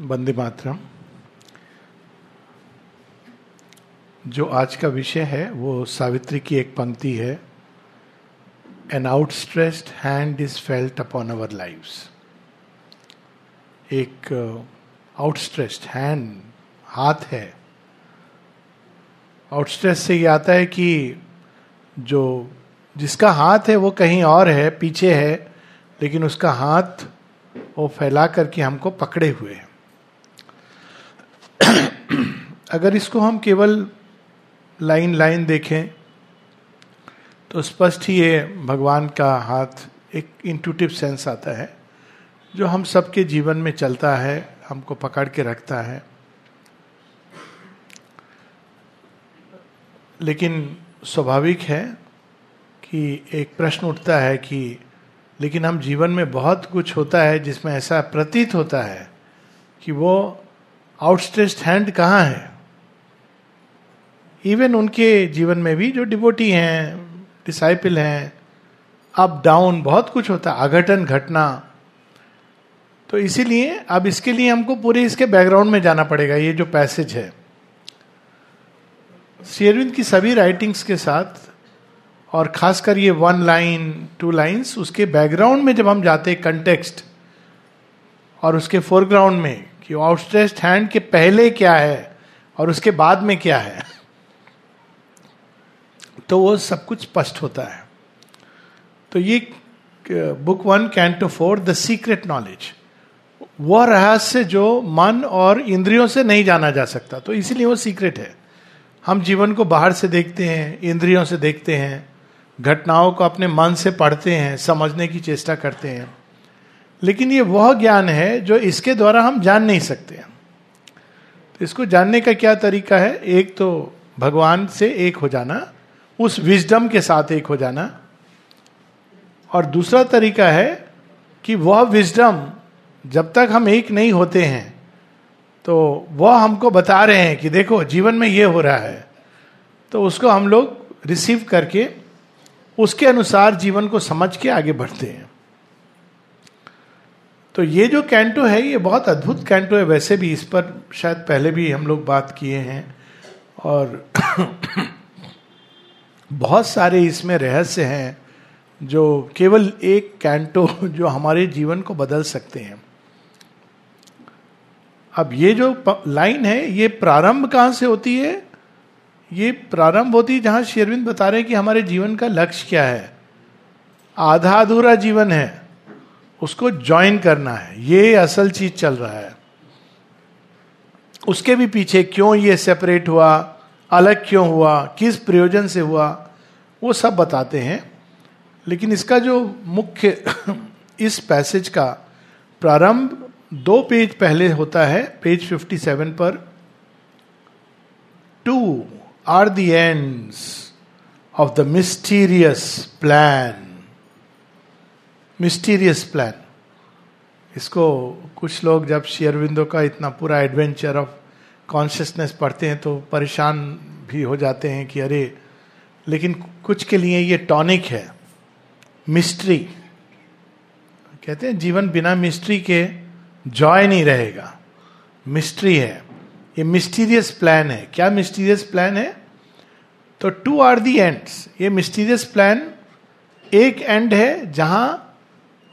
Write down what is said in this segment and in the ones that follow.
वंदे मातरम। जो आज का विषय है वो सावित्री की एक पंक्ति है। An outstretched hand is felt upon our lives एक आउटस्ट्रेस्ड uh, हैंड हाथ है। आउटस्ट्रेस से ये आता है कि जो जिसका हाथ है वो कहीं और है पीछे है लेकिन उसका हाथ वो फैला करके हमको पकड़े हुए हैं। अगर इसको हम केवल लाइन लाइन देखें तो स्पष्ट ही ये भगवान का हाथ एक इंटूटिव सेंस आता है, जो हम सबके जीवन में चलता है, हमको पकड़ के रखता है। लेकिन स्वाभाविक है कि एक प्रश्न उठता है कि लेकिन हम जीवन में बहुत कुछ होता है जिसमें ऐसा प्रतीत होता है कि वो आउटस्ट्रेस्ड हैंड कहाँ है? इवन उनके जीवन में भी जो डिबोटी हैं डिसाइपल हैं अप डाउन बहुत कुछ होता है अघटन घटना। तो इसीलिए अब इसके लिए हमको पूरे इसके बैकग्राउंड में जाना पड़ेगा, ये जो पैसेज है। शेरविंद की सभी राइटिंग्स के साथ और खासकर ये वन लाइन टू लाइंस उसके बैकग्राउंड में जब हम जाते हैं कंटेक्स्ट और उसके फोरग्राउंड में कि आउटस्ट्रेस्ड हैंड के पहले क्या है, और उसके बाद में क्या है तो वो सब कुछ स्पष्ट होता है। तो ये book one canto four the secret knowledge वह रहस्य जो मन और इंद्रियों से नहीं जाना जा सकता तो इसीलिए वो सीक्रेट है। हम जीवन को बाहर से देखते हैं, इंद्रियों से देखते हैं घटनाओं को अपने मन से पढ़ते हैं, समझने की चेष्टा करते हैं। लेकिन ये वह ज्ञान है जो इसके द्वारा हम जान नहीं सकते तो इसको जानने का क्या तरीका है? एक तो भगवान से एक हो जाना, उस विजडम के साथ एक हो जाना। और दूसरा तरीका है कि वह विजडम जब तक हम एक नहीं होते हैं तो वह हमको बता रहे हैं कि देखो, जीवन में ये हो रहा है। तो उसको हम लोग रिसीव करके उसके अनुसार जीवन को समझ के आगे बढ़ते हैं। तो ये जो कैंटो है, ये बहुत अद्भुत कैंटो है। वैसे भी इस पर शायद पहले भी हम लोग बात किए हैं और बहुत सारे इसमें रहस्य हैं जो केवल एक कैंटो जो हमारे जीवन को बदल सकते हैं। अब ये जो लाइन है, ये प्रारंभ कहाँ से होती है? ये प्रारंभ होती जहाँ शेरविंद बता रहे हैं कि हमारे जीवन का लक्ष्य क्या है? आधा अधूरा जीवन है। उसको ज्वाइन करना है। ये असल चीज़ चल रहा है। उसके भी पीछे क्यों ये सेपरेट हुआ? अलग क्यों हुआ? किस प्रयोजन से हुआ? वो सब बताते हैं। लेकिन इसका जो मुख्य इस पैसेज का प्रारंभ दो पेज पहले होता है पेज 57 पर। Toward the ends of the mysterious plan mysterious plan इसको कुछ लोग जब शेयरविंदो का इतना पूरा एडवेंचर ऑफ़ कॉन्शियसनेस पढ़ते हैं तो परेशान भी हो जाते हैं कि अरे, लेकिन कुछ के लिए ये टॉनिक है मिस्ट्री कहते हैं जीवन बिना मिस्ट्री के जॉय नहीं रहेगा मिस्ट्री है। ये मिस्टीरियस प्लान है। क्या मिस्टीरियस प्लान है? तो टू आर दी एंड्स ये मिस्टीरियस प्लान एक एंड है जहाँ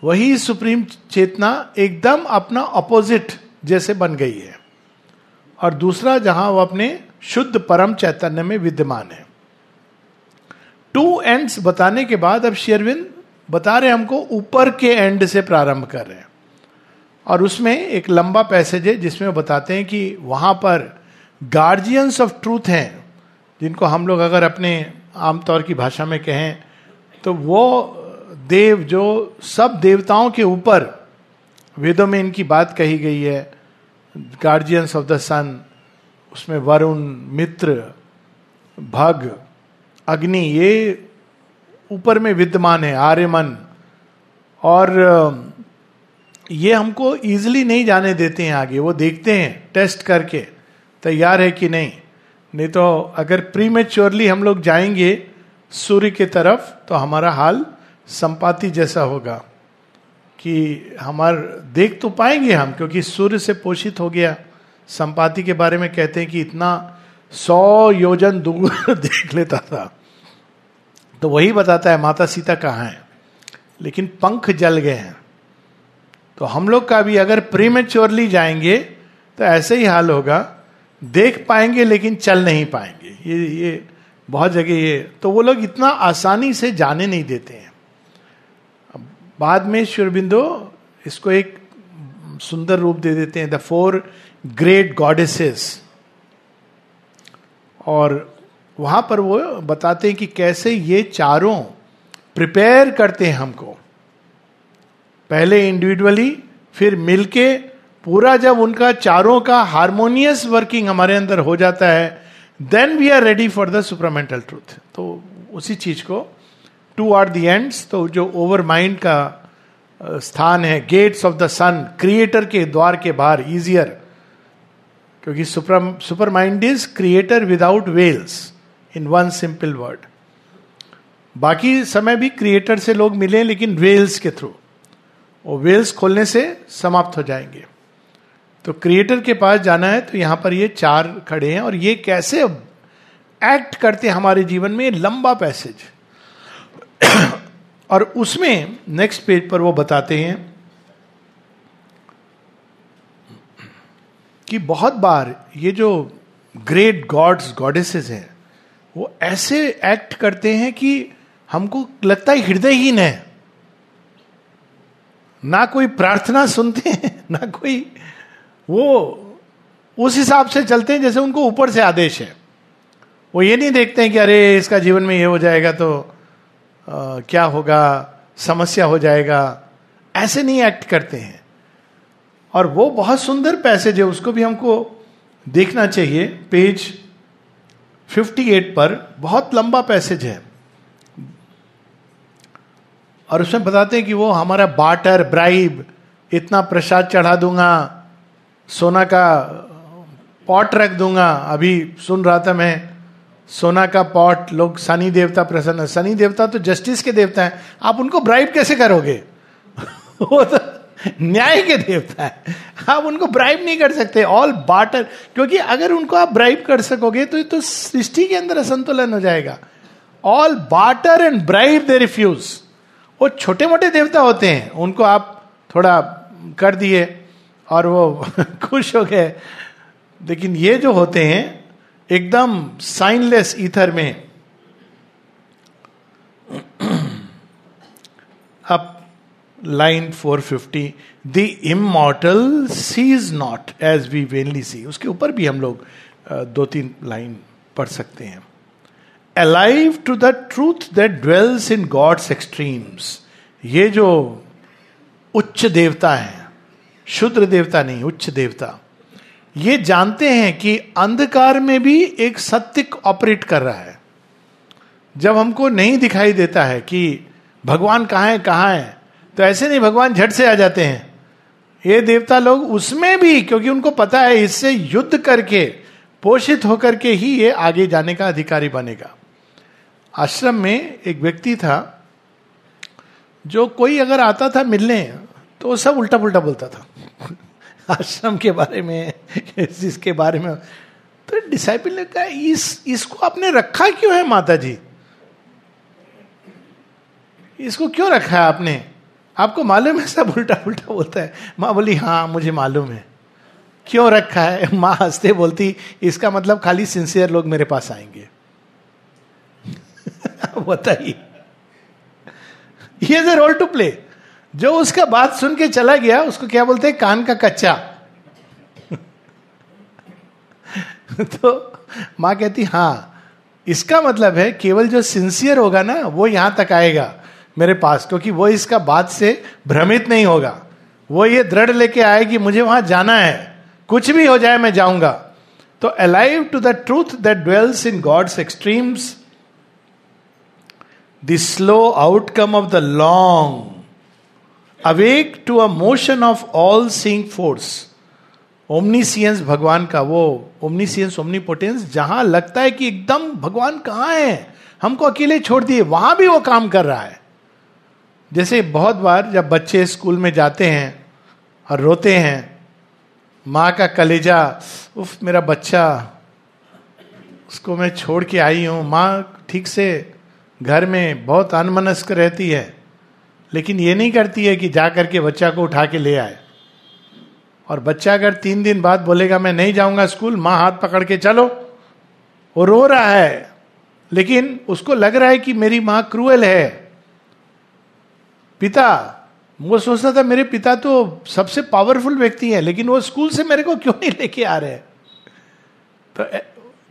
वही सुप्रीम चेतना एकदम अपना ऑपोजिट जैसे बन गई है। और दूसरा जहाँ वो अपने शुद्ध परम चैतन्य में विद्यमान है। टू एंड्स बताने के बाद अब शेरविंद बता रहे हमको ऊपर के एंड से प्रारंभ कर रहे हैं। और उसमें एक लंबा पैसेज है जिसमें वो बताते हैं कि वहाँ पर गार्जियंस ऑफ़ ट्रूथ हैं, जिनको हम लोग अगर अपने आमतौर की भाषा में कहें तो वो देव जो सब देवताओं के ऊपर, वेदों में इनकी बात कही गई है गार्जियंस ऑफ़ द सन उसमें वरुण, मित्र, भग, अग्नि, ये ऊपर में विद्यमान है, आर्यमन, और ये हमको इजिली नहीं जाने देते हैं आगे, वो देखते हैं टेस्ट करके, तैयार है कि नहीं। नहीं तो अगर प्रीमेच्योरली हम लोग जाएँगे सूर्य की तरफ़ तो हमारा हाल संपाति जैसा होगा कि हमार देख तो पाएँगे हम, क्योंकि सूर्य से पोषित हो गया। संपाति के बारे में कहते हैं कि इतना सौ योजन दूर देख लेता था। तो वही बताता है, माता सीता कहाँ है? लेकिन पंख जल गए हैं। तो हम लोग का भी अगर प्रीमेच्योरली जाएँगे तो ऐसे ही हाल होगा। देख पाएँगे, लेकिन चल नहीं पाएँगे। ये ये बहुत जगह ये तो वो लोग इतना आसानी से जाने नहीं देते हैं। बाद में श्योरबिंदो इसको एक सुंदर रूप दे देते हैं द फोर ग्रेट गॉडेसेस और वहाँ पर वो बताते हैं कि कैसे ये चारों प्रिपेयर करते हैं हमको। पहले इंडिविजुअली फिर मिलके पूरा जब उनका चारों का हारमोनियस वर्किंग हमारे अंदर हो जाता है then we are ready for the supermental truth तो उसी चीज़ को टू आर दी एंड्स तो जो ओवर माइंड का स्थान है gates of the sun creator के द्वार के बाहर इजियर क्योंकि super super mind is creator without veils in one simple word बाकी समय भी क्रिएटर से लोग मिले, लेकिन वेल्स के थ्रू वो वेल्स खोलने से समाप्त हो जाएँगे। तो क्रिएटर के पास जाना है तो यहाँ पर ये चार खड़े हैं और ये कैसे एक्ट करते हैं हमारे जीवन में? लंबा पैसेज। और उसमें नेक्स्ट पेज पर वो बताते हैं कि बहुत बार ये जो ग्रेट गॉड्स, गॉडेसेस हैं, वो ऐसे एक्ट करते हैं कि हमको लगता है हृदयहीन है। ना कोई प्रार्थना सुनते हैं ना कोई वो उस हिसाब से चलते हैं जैसे उनको ऊपर से आदेश है। वो ये नहीं देखते हैं कि अरे इसका जीवन में ये हो जाएगा तो आ, क्या होगा समस्या हो जाएगा। ऐसे नहीं एक्ट करते हैं। और वो बहुत सुंदर पैसेज है उसको भी हमको देखना चाहिए। पेज 58 पर बहुत लंबा पैसेज है। और उसमें बताते हैं कि वो हमारा बाटर ब्राइब इतना प्रसाद चढ़ा दूँगा, सोना का पॉट रख दूँगा। अभी सुन रहा था मैं, सोना का पॉट लोग शनि देवता प्रसन्न शनि देवता तो जस्टिस के देवता है। आप उनको ब्राइब कैसे करोगे? वो तो न्याय के देवता है। आप उनको ब्राइब नहीं कर सकते। ऑल बाटर क्योंकि अगर उनको आप ब्राइब कर सकोगे तो तो सृष्टि के अंदर असंतुलन हो जाएगा। All barter and bribe they refuse वो छोटे मोटे देवता होते हैं, उनको आप थोड़ा कर दिए और वो खुश हो गए। लेकिन ये जो होते हैं, एकदम साइनलेस ईथर में, अब line 450 the immortal sees not as we vainly see उसके ऊपर भी हम लोग दो तीन लाइन पढ़ सकते हैं। Alive to the truth that dwells in God's extremes ये जो उच्च देवता है, शुद्र देवता नहीं, उच्च देवता, ये जानते हैं कि अंधकार में भी एक सत्य ऑपरेट कर रहा है। जब हमको नहीं दिखाई देता है कि भगवान कहाँ है कहाँ है तो ऐसे नहीं भगवान झट से आ जाते हैं। ये देवता लोग उसमें भी, क्योंकि उनको पता है इससे युद्ध करके, पोषित होकर के ही ये आगे जाने का अधिकारी बनेगा। आश्रम में एक व्यक्ति था, जो कोई अगर आता था मिलने तो वो सब उल्टा पुल्टा बोलता था। आश्रम के बारे में, इसके बारे में। तो डिसाइपल ने कहा, इस, इसको आपने रखा क्यों है माता जी इसको क्यों रखा है आपने? आपको मालूम है सब उल्टा उल्टा बोलता है? माँ बोली हाँ मुझे मालूम है। क्यों रखा है? माँ हँसते बोलती, इसका मतलब खाली सिंसियर लोग मेरे पास आएँगे। बताइए। ही रोल टू प्ले जो उसका बात सुन के चला गया, उसको क्या बोलते हैं? कान का कच्चा। तो माँ कहती हाँ इसका मतलब है केवल जो सिंसियर होगा ना, वो यहाँ तक आएगा मेरे पास, क्योंकि वो इसका बात से भ्रमित नहीं होगा। वो ये दृढ़ लेके आए कि मुझे वहाँ जाना है। कुछ भी हो जाए, मैं जाऊँगा। तो alive to the truth that dwells in God's extremes the slow outcome of the long, awake to a motion of all seeing force. Omniscience भगवान का वो ओमनीसियंस ओमनीपोटेंस जहाँ लगता है कि एकदम भगवान कहाँ है हमको अकेले छोड़ दिए वहाँ भी वो काम कर रहा है जैसे बहुत बार जब बच्चे स्कूल में जाते हैं और रोते हैं माँ का कलेजा उफ मेरा बच्चा उसको मैं छोड़ के आई हूँ माँ ठीक से घर में बहुत अनमनस्क रहती है, लेकिन ये नहीं करती है कि जा करके बच्चा को उठा के ले आए। और बच्चा अगर तीन दिन बाद बोलेगा, मैं नहीं जाऊँगा स्कूल, माँ हाथ पकड़ के चलो, वो रो रहा है। लेकिन उसको लग रहा है कि मेरी माँ क्रूअल है। पिता, वो सोचता था, मेरे पिता तो सबसे पावरफुल व्यक्ति है, लेकिन वो स्कूल से मेरे को क्यों नहीं लेके आ रहे? तो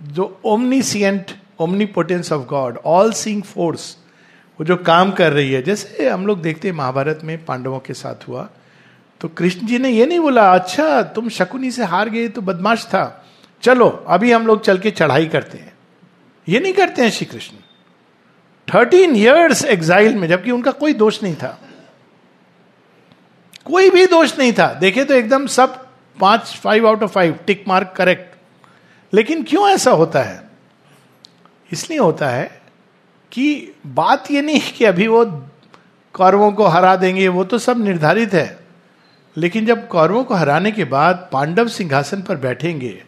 जो omniscient omnipotence of God all seeing force वो जो काम कर रही है, जैसे हम लोग देखते हैं महाभारत में पांडवों के साथ हुआ तो कृष्ण जी ने ये नहीं बोला अच्छा तुम शकुनी से हार गए तो बदमाश था, चलो, अभी हम लोग चल के चढ़ाई करते हैं। ये नहीं करते हैं Shri Krishna thirteen years exile में, जबकि उनका कोई दोष नहीं था। कोई भी दोष नहीं था। देखे तो एकदम सब पाँच five out of five tick mark correct लेकिन क्यों ऐसा होता है? इसलिए होता है कि बात ये नहीं कि अभी वो कौरवों को हरा देंगे, वो तो सब निर्धारित है। लेकिन जब कौरवों को हराने के बाद पांडव सिंहासन पर बैठेंगे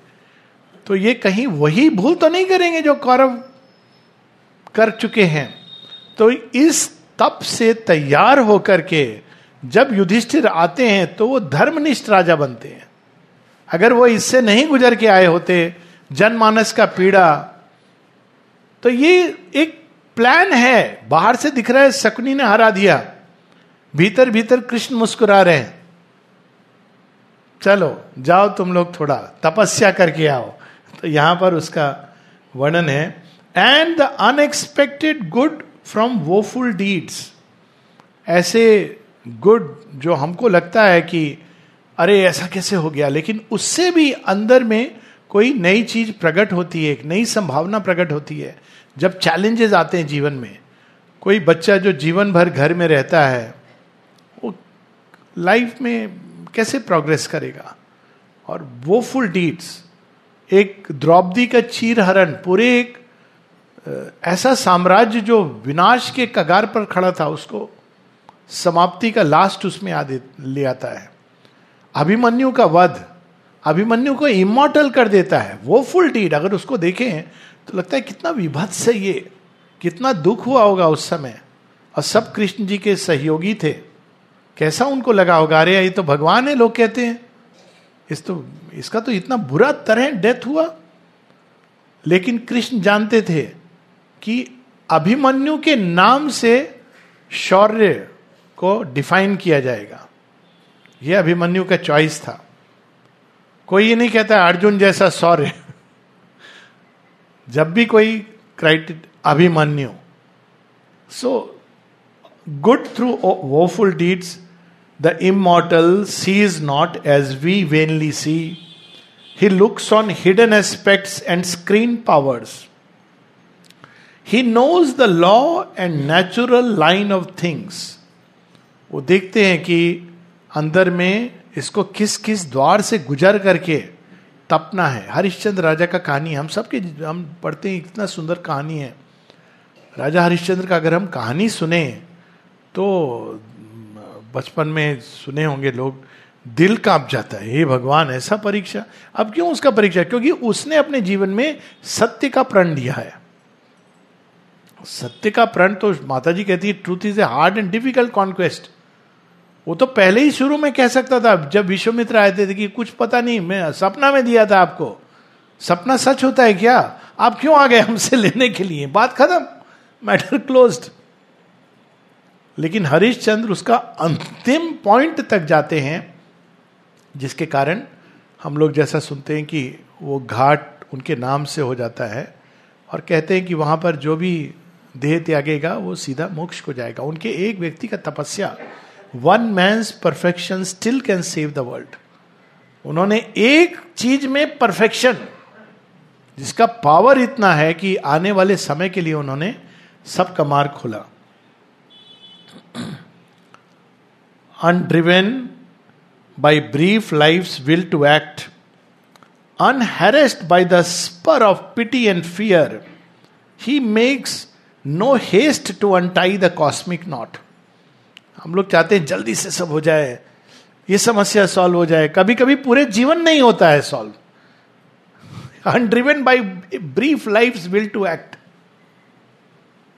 तो ये कहीं वही भूल तो नहीं करेंगे जो कौरव कर चुके हैं। तो इस तप से तैयार होकर के जब युधिष्ठिर आते हैं तो वो धर्मनिष्ठ राजा बनते हैं। अगर वो इससे नहीं गुजर के आए होते, जनमानस का पीड़ा तो ये एक प्लान है। बाहर से दिख रहा है, शकुनी ने हरा दिया। भीतर भीतर कृष्ण मुस्कुरा रहे हैं। चलो, जाओ तुम लोग थोड़ा, तपस्या करके आओ। तो यहाँ पर उसका वर्णन है। And the unexpected good from woeful deeds ऐसे गुड जो हमको लगता है कि, अरे, ऐसा कैसे हो गया? लेकिन उससे भी अंदर में कोई नई चीज़ प्रकट होती है, एक नई संभावना प्रकट होती है। जब चैलेंजेस आते हैं जीवन में, कोई बच्चा जो जीवन भर घर में रहता है, वो लाइफ में कैसे प्रोग्रेस करेगा? और वो फुल डीड्स एक द्रौपदी का चीर हरण, पूरे एक ऐसा साम्राज्य जो विनाश के कगार पर खड़ा था, उसको समाप्ति का लास्ट उसमें आ ले आता है। अभिमन्यु का वध, अभिमन्यु को इमोटल कर देता है, वो फुल डीड अगर उसको देखें तो लगता है कितना विभत्स है ये, कितना दुख हुआ होगा उस समय। और सब कृष्ण जी के सहयोगी थे। कैसा उनको लगा होगा? अरे, ये तो भगवान है, लोग कहते हैं। इस तो इसका तो इतना बुरा तरह डेथ हुआ। लेकिन कृष्ण जानते थे कि अभिमन्यु के नाम से शौर्य को डिफाइन किया जाएगा। यह अभिमन्यु का चॉइस था। कोई ये नहीं कहता, अर्जुन जैसा शौर्य। जब भी कोई क्राइटेड Abhimanyu. So good through woeful deeds the immortal sees not as we vainly see he looks on hidden aspects and screen powers he knows the law and natural line of things वो देखते हैं कि अंदर में इसको किस किस द्वार से गुजर करके तपना है। हरिश्चंद्र राजा का कहानी हम सबके हम पढ़ते हैं, इतना सुंदर कहानी है। राजा हरिश्चंद्र का अगर हम कहानी सुने तो बचपन में सुने होंगे लोग, दिल काँप जाता है। हे भगवान, ऐसा परीक्षा। अब क्यों उसका परीक्षा? क्योंकि उसने अपने जीवन में सत्य का प्रण दिया है। सत्य का प्रण तो माता जी कहती है truth is a hard and difficult conquest वो तो पहले ही शुरू में कह सकता था, जब विश्वमित्र आए थे कि कुछ पता नहीं, मैं सपना में दिया था आपको। सपना सच होता है क्या? आप क्यों आ गए हमसे लेने के लिए? बात खत्म। मैटर क्लोज लेकिन हरीश चंद्र उसका अंतिम पॉइंट तक जाते हैं, जिसके कारण हम लोग जैसा सुनते हैं कि वो घाट उनके नाम से हो जाता है, और कहते हैं कि वहाँ पर जो भी देह त्यागेगा, वो सीधा मोक्ष को जाएगा। उनके एक व्यक्ति का तपस्या one man perfection still can save the world उन्होंने एक चीज़ में परफेक्शन जिसका पावर इतना है कि आने वाले समय के लिए उन्होंने सबका मार्ग खोला। Undriven by brief life will to act unharassed by the spur of pity and fear he makes no haste to untie the cosmic knot हम लोग चाहते हैं जल्दी से सब हो जाए, ये समस्या सॉल्व हो जाए। कभी कभी पूरे जीवन नहीं होता है solve undriven by brief life will to act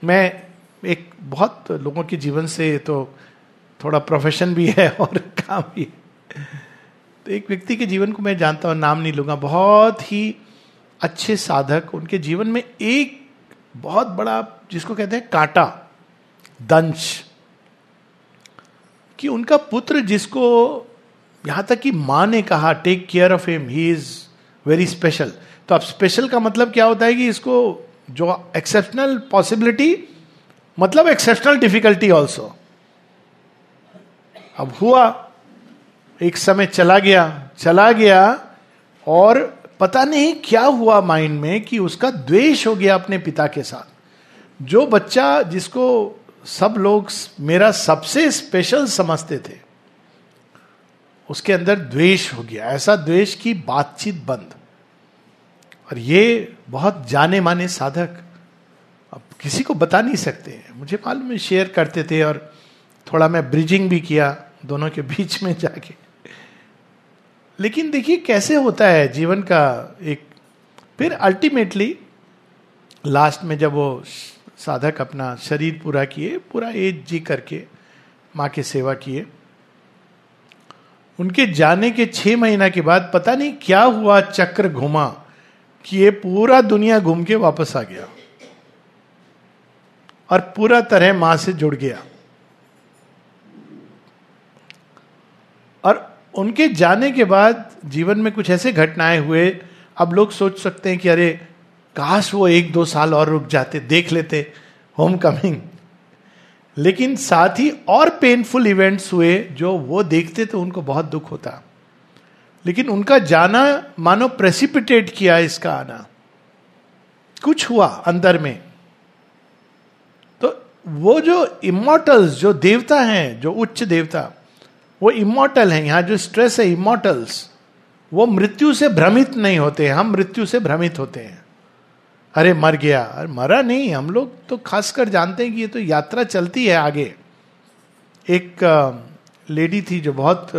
मैं एक बहुत लोगों के जीवन से तो थोड़ा प्रोफेशन भी है और काम भी है। तो एक व्यक्ति के जीवन को मैं जानता हूँ, नाम नहीं लूँगा। बहुत ही अच्छे साधक, उनके जीवन में एक बहुत बड़ा, जिसको कहते हैं कांटा, दंश। कि उनका पुत्र जिसको यहाँ तक कि माँ ने कहा take care of him he is very special तो अब स्पेशल का मतलब क्या होता है कि इसको जो एक्सेप्शनल पॉसिबिलिटी मतलब एक्सेप्शनल डिफिकल्टी ऑल्सो अब हुआ, एक समय चला गया चला गया, और पता नहीं क्या हुआ माइंड में कि उसका द्वेष हो गया अपने पिता के साथ। जो बच्चा जिसको सब लोग मेरा सबसे स्पेशल समझते थे। उसके अंदर द्वेष हो गया। ऐसा द्वेष की बातचीत बंद। और ये बहुत जाने माने साधक अब किसी को बता नहीं सकते। मुझे मालूम है शेयर करते थे और थोड़ा मैं ब्रिजिंग भी किया दोनों के बीच में जाके। लेकिन देखिए कैसे होता है, जीवन का एक, फिर अल्टीमेटली लास्ट में जब वो साधक अपना शरीर पूरा किए, पूरा एज जी करके माँ की सेवा किए। उनके जाने के छह महीना के बाद पता नहीं क्या हुआ, चक्र घुमा कि ये पूरा दुनिया घूम के वापस आ गया और पूरा तरह माँ से जुड़ गया। और उनके जाने के बाद जीवन में कुछ ऐसे घटनाएँ हुए, अब लोग सोच सकते हैं कि अरे काश वो एक दो साल और रुक जाते, देख लेते होम कमिंग लेकिन साथ ही और पेनफुल इवेंट्स हुए जो वो देखते तो उनको बहुत दुख होता। लेकिन उनका जाना, मानो प्रेसिपिटेट किया इसका आना। कुछ हुआ अंदर में। तो वो जो इमोटल्स जो देवता हैं, जो उच्च देवता, वो इमोटल हैं। यहाँ जो स्ट्रेस है इमोटल्स वो मृत्यु से भ्रमित नहीं होते, हम मृत्यु से भ्रमित होते हैं। अरे, मर गया। अरे, मरा नहीं, हम लोग तो खासकर जानते हैं कि ये तो यात्रा चलती है आगे। एक लेडी थी जो बहुत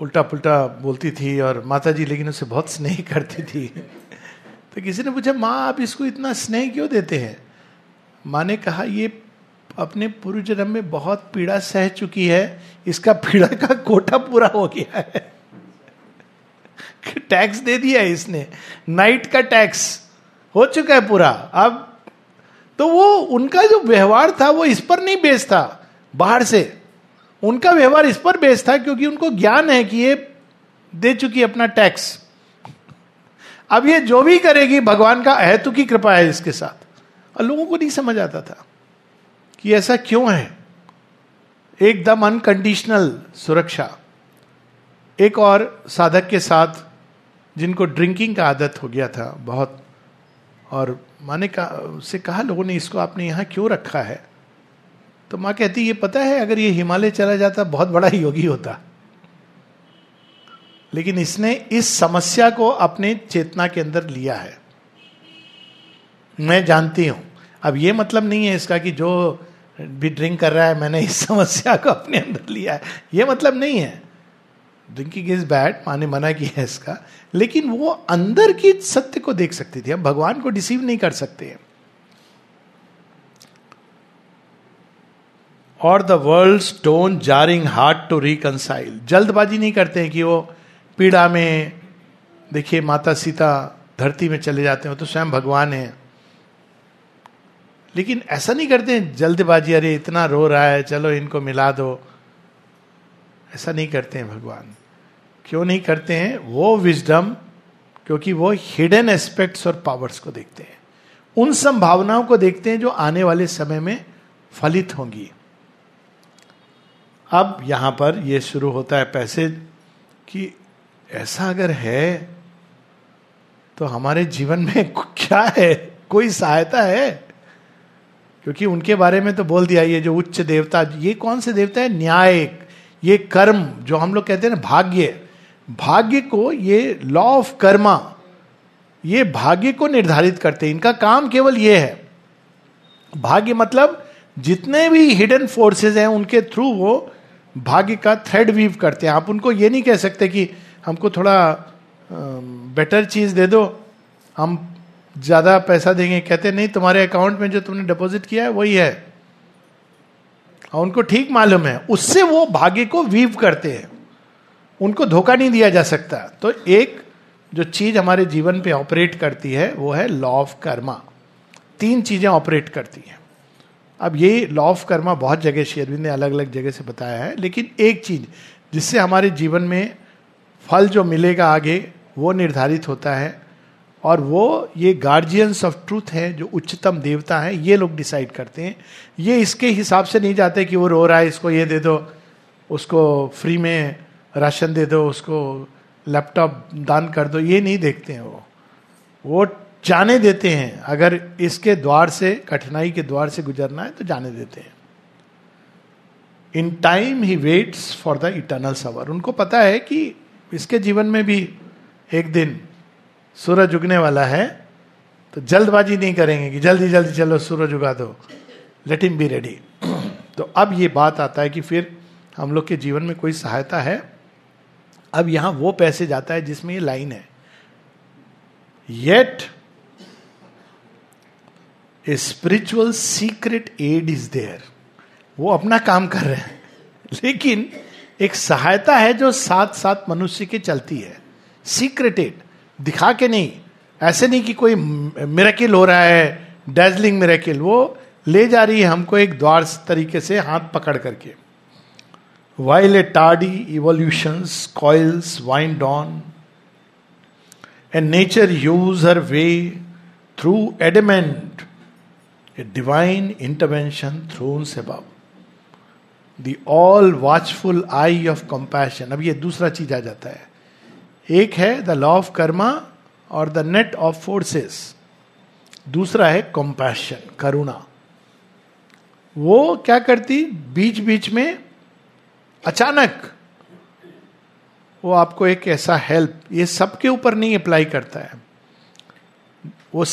उल्टा पुल्टा बोलती थी और माता जी लेकिन उसे बहुत स्नेह करती थी। तो किसी ने पूछा, माँ, आप इसको इतना स्नेह क्यों देते हैं? माँ ने कहा, ये अपने पूर्व जन्म में बहुत पीड़ा सह चुकी है, इसका पीड़ा का कोटा पूरा हो गया है। टैक्स दे दिया है इसने। नाइट का टैक्स हो चुका है पूरा। अब तो वो, उनका जो व्यवहार था, वो इस पर नहीं बेस था, बाहर से। उनका व्यवहार इस पर बेस था क्योंकि उनको ज्ञान है कि ये दे चुकी अपना टैक्स। अब ये जो भी करेगी, भगवान का अहेतु की कृपा है इसके साथ। और लोगों को नहीं समझ आता था कि ऐसा क्यों है। एकदम अनकंडीशनल सुरक्षा। एक और साधक के साथ जिनको ड्रिंकिंग का आदत हो गया था बहुत। और माँ ने कहा उससे कहा लोगों ने, इसको आपने यहाँ क्यों रखा है? तो माँ कहती, ये पता है, अगर ये हिमालय चला जाता, बहुत बड़ा योगी होता। लेकिन इसने इस समस्या को अपने चेतना के अंदर लिया है। मैं जानती हूँ। अब ये मतलब नहीं है इसका कि जो भी ड्रिंक कर रहा है, मैंने इस समस्या को अपने अंदर लिया है। ये मतलब नहीं है। ड्रिंकिंग इज़ बैड माने मना किया है इसका, लेकिन वो अंदर की सत्य को देख सकती थी। हम भगवान को डिसीव नहीं कर सकते हैं। और the world stone jarring heart to reconcile जल्दबाजी नहीं करते हैं कि वो पीड़ा में, देखिए, माता सीता धरती में चले जाते हैं तो स्वयं भगवान है। लेकिन ऐसा नहीं करते हैं, जल्दबाजी, अरे, इतना रो रहा है, चलो इनको मिला दो। ऐसा नहीं करते हैं भगवान। क्यों नहीं करते हैं? वो विजडम क्योंकि वो हिडन एस्पेक्ट्स और पावर्स को देखते हैं। उन संभावनाओं को देखते हैं जो आने वाले समय में फलित होंगी। अब यहाँ पर यह शुरू होता है पैसे कि ऐसा अगर है तो हमारे जीवन में क्या है? कोई सहायता है? क्योंकि उनके बारे में तो बोल दिया, ये जो उच्च देवता, ये कौन से देवता है? न्याय ये कर्म, जो हम लोग कहते हैं ना, भाग्य भाग्य को ये लॉ ऑफ़ कर्मा ये भाग्य को निर्धारित करते हैं। इनका काम केवल ये है। भाग्य मतलब जितने भी हिडन फोर्सेस हैं, उनके थ्रू वो भाग्य का थ्रेड वीव करते हैं। आप उनको ये नहीं कह सकते कि हमको थोड़ा बेटर चीज़ दे दो, हम ज़्यादा पैसा देंगे। कहते नहीं, तुम्हारे अकाउंट में जो तुमने डिपॉजिट किया है, वही है। और उनको ठीक मालूम है, उससे वो भाग्य को वीव करते हैं। उनको धोखा नहीं दिया जा सकता। तो एक जो चीज़ हमारे जीवन पे ऑपरेट करती है, वो है लॉ ऑफ़ कर्मा तीन चीज़ें ऑपरेट करती हैं। अब ये लॉ ऑफ़ कर्मा बहुत जगह शेरविंद ने अलग अलग जगह से बताया है, लेकिन एक चीज़ जिससे हमारे जीवन में फल जो मिलेगा आगे, वो निर्धारित होता है और वो ये गार्जियंस ऑफ़ ट्रूथ हैं, जो उच्चतम देवता हैं, ये लोग डिसाइड करते हैं। ये इसके हिसाब से नहीं जाते कि वो रो रहा है, इसको ये दे दो, उसको फ्री में राशन दे दो, उसको लैपटॉप दान कर दो, ये नहीं देखते हैं वो। वो जाने देते हैं। अगर इसके द्वार से, कठिनाई के द्वार से गुजरना है तो जाने देते हैं। In time he waits for the eternal hour उनको पता है कि इसके जीवन में भी एक दिन सूरज उगने वाला है तो जल्दबाजी नहीं करेंगे कि जल्दी जल्दी चलो, सूरज उगा दो। लेट इम बी रेडी तो अब ये बात आता है कि फिर हम लोग के जीवन में कोई सहायता है? अब यहाँ वो पैसे जाता है जिसमें ये लाइन है। Yet a spiritual secret aid is there वो अपना काम कर रहे हैं। लेकिन एक सहायता है जो साथ साथ मनुष्य के चलती है। सीक्रेट एड दिखा के नहीं। ऐसे नहीं कि कोई मेरेकिल हो रहा है डेजलिंग मेरेकिल वो ले जा रही है हमको एक द्वार तरीके से हाथ पकड़ करके। While a tardy evolution coils wind on and nature hews her way through adamant a divine intervention throne से बाब the all watchful eye of compassion अब ये दूसरा चीज़ आ जाता है। एक है द लॉ ऑफ़ कर्मा और द नेट ऑफ़ फोर्सेस दूसरा है कंपैशन करुणा वो क्या करती? बीच बीच में अचानक वो आपको एक ऐसा हेल्प ये सबके ऊपर नहीं अप्लाई करता है। वो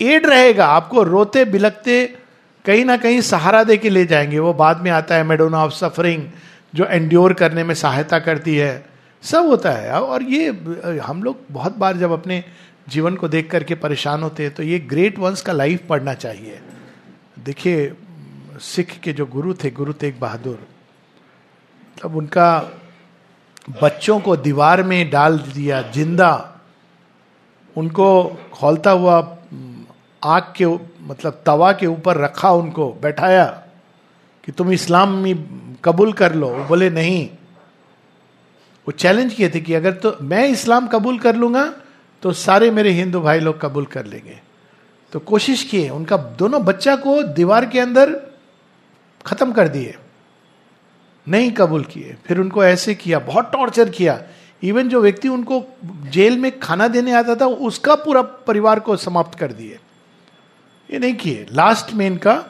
एड रहेगा, आपको रोते बिलकते कहीं ना कहीं सहारा दे के ले जाएँगे। वो बाद में आता है मेडोना ऑफ़ सफरिंग जो एंड्योर करने में सहायता करती है। सब होता है। और ये, हम लोग बहुत बार जब अपने जीवन को देख करके परेशान होते हैं तो ये ग्रेट वंस का लाइफ पढ़ना चाहिए। देखिए, सिख के जो गुरु थे, गुरु तेग बहादुर, तब उनका बच्चों को दीवार में डाल दिया, ज़िंदा, उनको खोलता हुआ, आग के मतलब तवा के ऊपर रखा उनको, बैठाया कि तुम इस्लाम में कबूल कर लो। बोले, नहीं वो चैलेंज किए थे कि अगर तो मैं इस्लाम कबूल कर लूँगा तो सारे मेरे हिंदू भाई लोग कबूल कर लेंगे। तो कोशिश किए, उनका दोनों बच्चा को दीवार के अंदर खत्म कर दिए। नहीं कबूल किए। फिर उनको ऐसे किया, बहुत टॉर्चर किया। इवन जो व्यक्ति उनको जेल में खाना देने आता था, उसका पूरा परिवार को समाप्त कर दिए। ये नहीं किए। लास्ट में इनका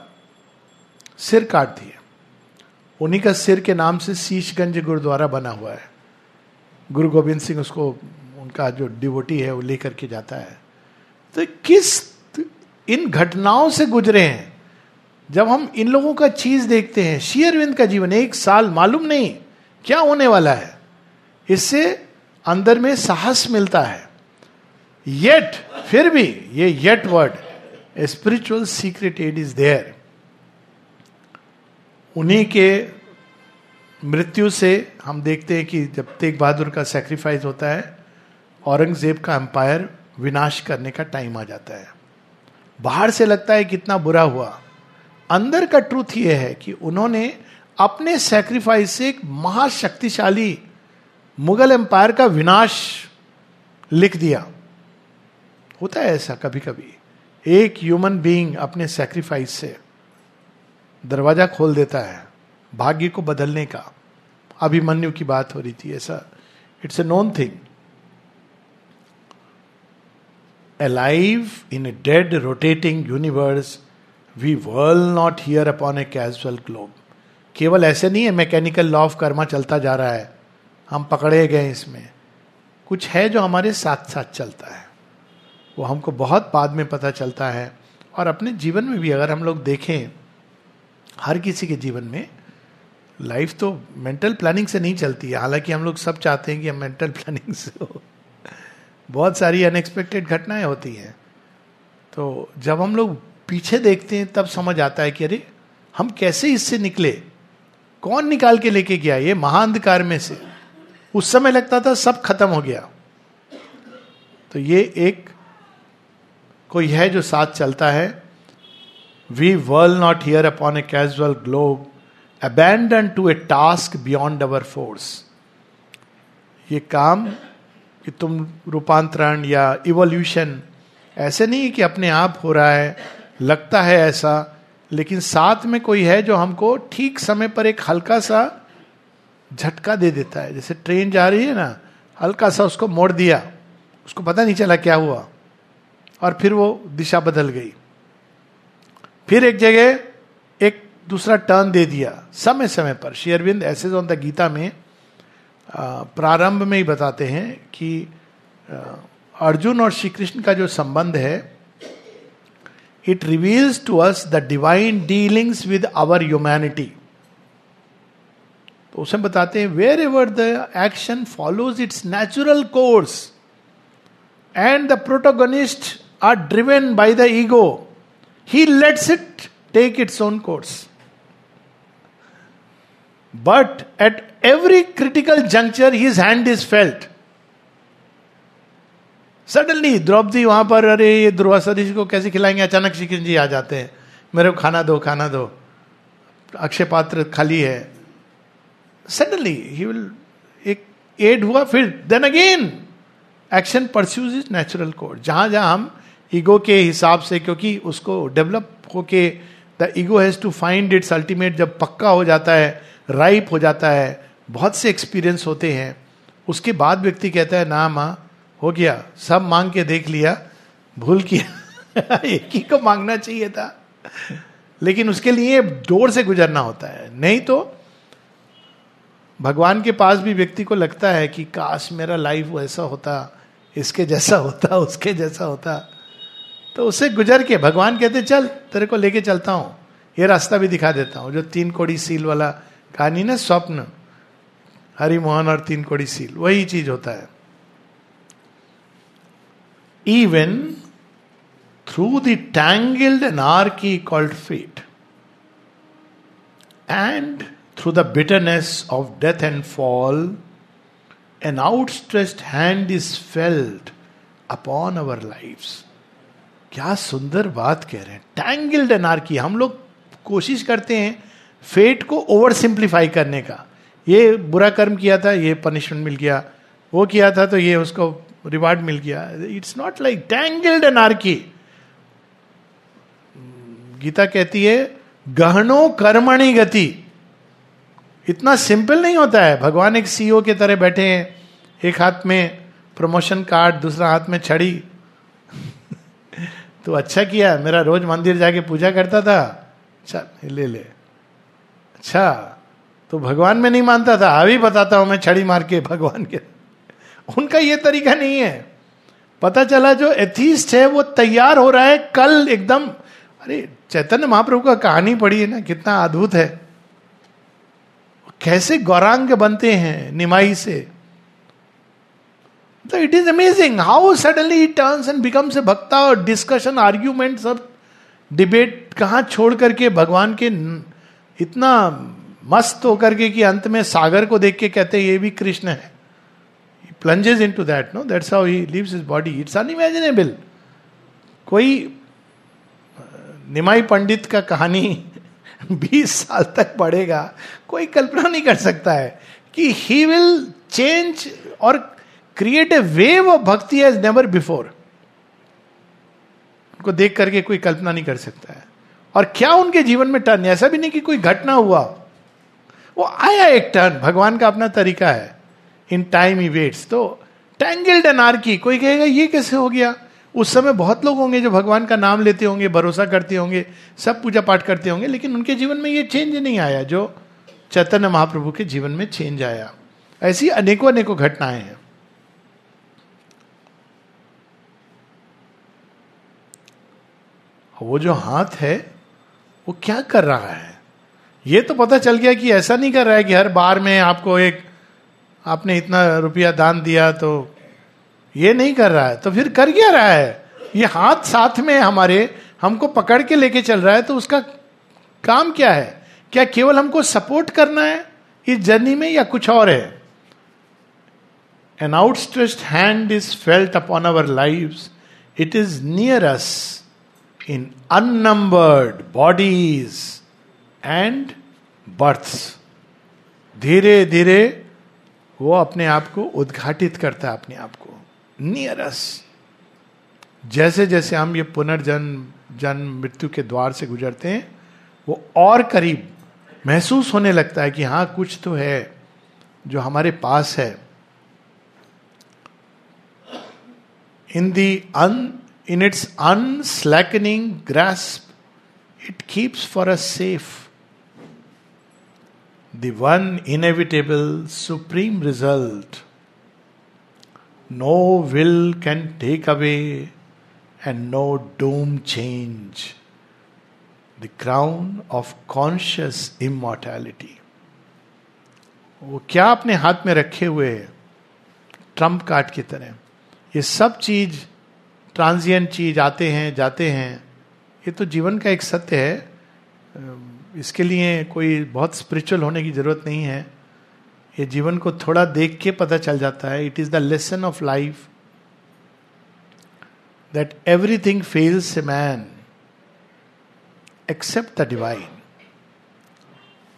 सिर काट दिए। उन्हीं का सिर के नाम से शीशगंज गुरुद्वारा बना हुआ है। गुरु गोविंद सिंह उसको, उनका जो डिवोटी है, वो लेकर के जाता है। तो किस इन घटनाओं से गुजरे हैं? जब हम इन लोगों का चीज़ देखते हैं शेयरविंद का जीवन, एक साल मालूम नहीं, क्या होने वाला है? इससे अंदर में साहस मिलता है। येट फिर भी, ये yet word spiritual secret aid is there उन्हीं के मृत्यु से हम देखते हैं कि जब तेग बहादुर का सेक्रीफाइस होता है, औरंगज़ेब का एम्पायर विनाश करने का टाइम आ जाता है। बाहर से लगता है कितना बुरा हुआ। अंदर का ट्रूथ यह है कि उन्होंने अपने सेक्रीफाइस से एक महाशक्तिशाली मुगल एम्पायर का विनाश लिख दिया। होता है ऐसा कभी कभी एक ह्यूमन बीइंग अपने सेक्रीफाइस से दरवाज़ा खोल देता है। भाग्य को बदलने का। अभिमन्यु की बात हो रही थी, ऐसा। It's a known thing alive in a dead rotating universe we whirl not here upon a casual globe केवल ऐसे नहीं है मैकेनिकल लॉ ऑफ़ कर्मा चलता जा रहा है। हम पकड़े गए इसमें। कुछ है जो हमारे साथ साथ चलता है। वो हमको बहुत बाद में पता चलता है। और अपने जीवन में भी अगर हम लोग देखें, हर किसी के जीवन में लाइफ तो मेंटल प्लानिंग से नहीं चलती है। हालाँकि हम लोग सब चाहते हैं कि हम मेंटल प्लानिंग से हो। बहुत सारी अनएक्सपेक्टेड घटनाएँ होती हैं। तो जब हम लोग पीछे देखते हैं, तब समझ आता है कि अरे, हम कैसे इससे निकले? कौन निकाल के लेके गया ये महाअंधकार में से? उस समय लगता था सब खत्म हो गया। तो ये एक कोई है जो साथ चलता है। We whirl not here upon a casual globe abandoned to a task beyond our force ये काम कि तुम रूपांतरण या इवोल्यूशन ऐसे नहीं कि अपने आप हो रहा है, लगता है ऐसा, लेकिन साथ में कोई है जो हमको ठीक समय पर एक हल्का सा झटका दे देता है। जैसे ट्रेन जा रही है ना, हल्का सा उसको मोड़ दिया, उसको पता नहीं चला क्या हुआ, और फिर वो दिशा बदल गई। फिर एक जगह दूसरा टर्न दे दिया। समय समय पर। शेयरविंद ऐसे ऑन द गीता में प्रारंभ में ही बताते हैं कि अर्जुन और श्री कृष्ण का जो संबंध है it reveals to us the divine dealings with our humanity तो उसे बताते हैं wherever the action follows its natural course and the protagonist are driven by the ego he lets it take its own course but at every critical juncture his hand is felt suddenly Draupadi वहाँ पर, अरे, ये दुर्वासा ऋषि को कैसे खिलाएँगे? अचानक श्री कृष्ण जी आ जाते हैं। मेरे को खाना दो खाना दो। अक्षय पात्र खाली है। सडनली ही विल एक एड हुआ, फिर then again action pursues its natural code जहाँ जहाँ हम ईगो के हिसाब से, क्योंकि उसको डेवलप होके the ego has to find its ultimate जब पक्का हो जाता है राइप हो जाता है, बहुत से एक्सपीरियंस होते हैं। उसके बाद व्यक्ति कहता है, ना माँ, हो गया, सब मांग के देख लिया, भूल किया। एक ही को मांगना चाहिए था। लेकिन उसके लिए डोर से गुजरना होता है। नहीं तो भगवान के पास भी व्यक्ति को लगता है कि, काश मेरा लाइफ वैसा होता, इसके जैसा होता, उसके जैसा होता। तो उसे गुजर के भगवान कहते, चल, तेरे को लेके चलता हूँ। ये रास्ता भी दिखा देता हूँ, जो तीन कोड़ी सील वाला कहानी ना स्वप्न। हरिमोहन और तीन कोड़ी सील। वही चीज़ होता है। Even through the tangled anarchy called fate and through the bitterness of death and fall an outstretched hand is felt upon our life क्या सुंदर बात कह रहे हैं। टैंगल्ड एनार्की हम लोग कोशिश करते हैं फेट को ओवर सिंप्लीफाई करने का। ये बुरा कर्म किया था, ये पनिशमेंट मिल गया। वो किया था तो ये उसको रिवार्ड मिल गया। It's not like tangled an anarchy Gita कहती है, गहनो कर्मणी गति। इतना सिंपल नहीं होता है। भगवान एक सीईओ के तरह बैठे हैं, एक हाथ में प्रमोशन कार्ड दूसरा हाथ में छड़ी। तो अच्छा किया। मेरा रोज मंदिर जाके पूजा करता था। चल, ले ले। अच्छा तो भगवान में नहीं मानता था। अभी बताता हूँ मैं छड़ी मार के भगवान के। उनका ये तरीका नहीं है। पता चला जो एथीस्ट है, वो तैयार हो रहा है कल एकदम। अरे, चैतन्य महाप्रभु का कहानी पढ़ी है ना, कितना अद्भुत है। कैसे गौरांग बनते हैं निमाई से। तो it is amazing how suddenly turns and becomes a bhakta और डिस्कशन आर्ग्यूमेंट सब डिबेट कहा छोड़ करके भगवान के इतना मस्त होकर के कि अंत में सागर को देख के कहते हैं, ये भी कृष्ण है. Plunges into that know that's how he leaves his body it's unimaginable कोई निमाई पंडित का कहानी 20 साल तक पढ़ेगा, कोई कल्पना नहीं कर सकता है कि ही विल चेंज और create a wave of bhakti as never before उनको देख करके कोई कल्पना नहीं कर सकता है। और क्या उनके जीवन में टर्न? ऐसा भी नहीं कि कोई घटना हुआ। वो आया एक टर्न। भगवान का अपना तरीका है। इन टाइम इवेट्स तो टैंगल्ड एनार्की कोई कहेगा, ये कैसे हो गया? उस समय बहुत लोग होंगे जो भगवान का नाम लेते होंगे, भरोसा करते होंगे, सब पूजा पाठ करते होंगे, लेकिन उनके जीवन में ये चेंज नहीं आया, जो चैतन्य महाप्रभु के जीवन में चेंज आया। ऐसी अनेकों अनेकों घटनाएँ हैं। वो जो हाथ है वो क्या कर रहा है? ये तो पता चल गया कि ऐसा नहीं कर रहा है कि हर बार में आपको एक, आपने इतना रुपया दान दिया तो ये नहीं कर रहा है। तो फिर कर क्या रहा है? ये हाथ साथ में हमारे, हमको पकड़ के लेके चल रहा है तो उसका काम क्या है? क्या केवल हमको सपोर्ट करना है इस जर्नी में या कुछ और है? An outstretched hand is felt upon our life it is near us in unborn bodies and births धीरे धीरे वो अपने आप को उद्घाटित करता है, अपने आप को। नियरस जैसे जैसे हम ये पुनर्जन्म जन्म, मृत्यु के द्वार से गुजरते हैं, वो और करीब महसूस होने लगता है कि हाँ कुछ तो है जो हमारे पास है। In the un in its unslackening grasp it keeps for a safe the one inevitable supreme result. No will can take away and no doom change. The crown of conscious immortality. वो क्या अपने हाथ में रखे हुए Trump card की तरह ये सब चीज़ ट्रांजिएंट चीज़ आते हैं, जाते हैं। ये तो जीवन का एक सत्य है। इसके लिए कोई बहुत स्पिरिचुअल होने की ज़रूरत नहीं है। ये जीवन को थोड़ा देख के पता चल जाता है। It is the lesson of life that everything fails a man except the divine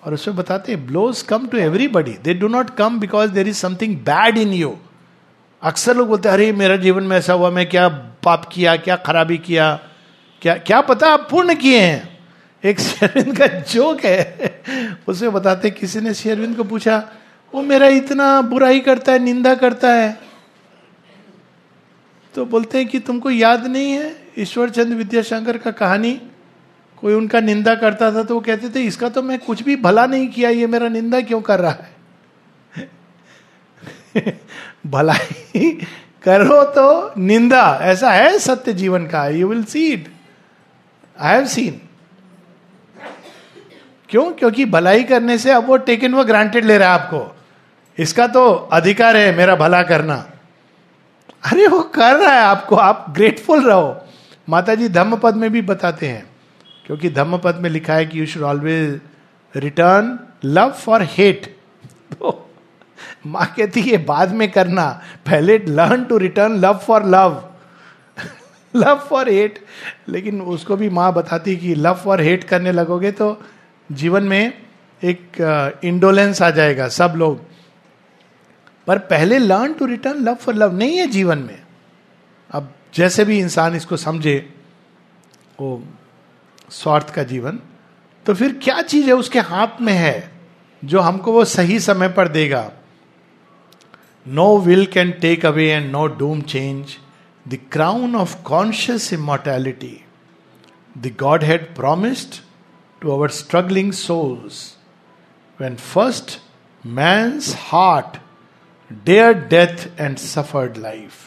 और उसमें बताते हैं blows come to everybody they do not come because there is something bad in you अक्सर लोग बोलते हैं, अरे, मेरा जीवन में ऐसा हुआ, मैं क्या पाप किया, क्या खराबी किया? क्या क्या पता आप पूर्ण किए हैं? एक शेरविंद का जोक है। उसमें बताते किसी ने शेरविंद को पूछा, वो मेरा इतना बुराई करता है, निंदा करता है? तो बोलते हैं कि, तुमको याद नहीं है ईश्वर चंद्र विद्याशंकर का कहानी? कोई उनका निंदा करता था तो वो कहते थे, इसका तो मैं कुछ भी भला नहीं किया, ये मेरा निंदा क्यों कर रहा है? भलाई करो तो निंदा। ऐसा है सत्य जीवन का? You will see it I have seen क्यों? क्योंकि भलाई करने से अब वो टेकन वो ग्रांटेड ले रहा है आपको। इसका तो अधिकार है मेरा भला करना। अरे वो कर रहा है आपको। आप ग्रेटफुल रहो। माता जी धम्म पद में भी बताते हैं। क्योंकि धम्म पद में लिखा है कि you should always return love for hate तो माँ कहती है बाद में करना। पहले learn to return love for love love for hate लेकिन उसको भी माँ बताती कि लव फॉर हेट करने लगोगे तो जीवन में एक इंडोलेंस uh, आ जाएगा सब लोग। पर पहले learn to return love for love नहीं है जीवन में। अब जैसे भी इंसान इसको समझे वो स्वार्थ का जीवन तो फिर क्या चीज़ है उसके हाथ में है जो हमको वो सही समय पर देगा? Will can take away and no doom change the crown of conscious immortality the god had promised to our struggling souls when first man's heart dared death and suffered life.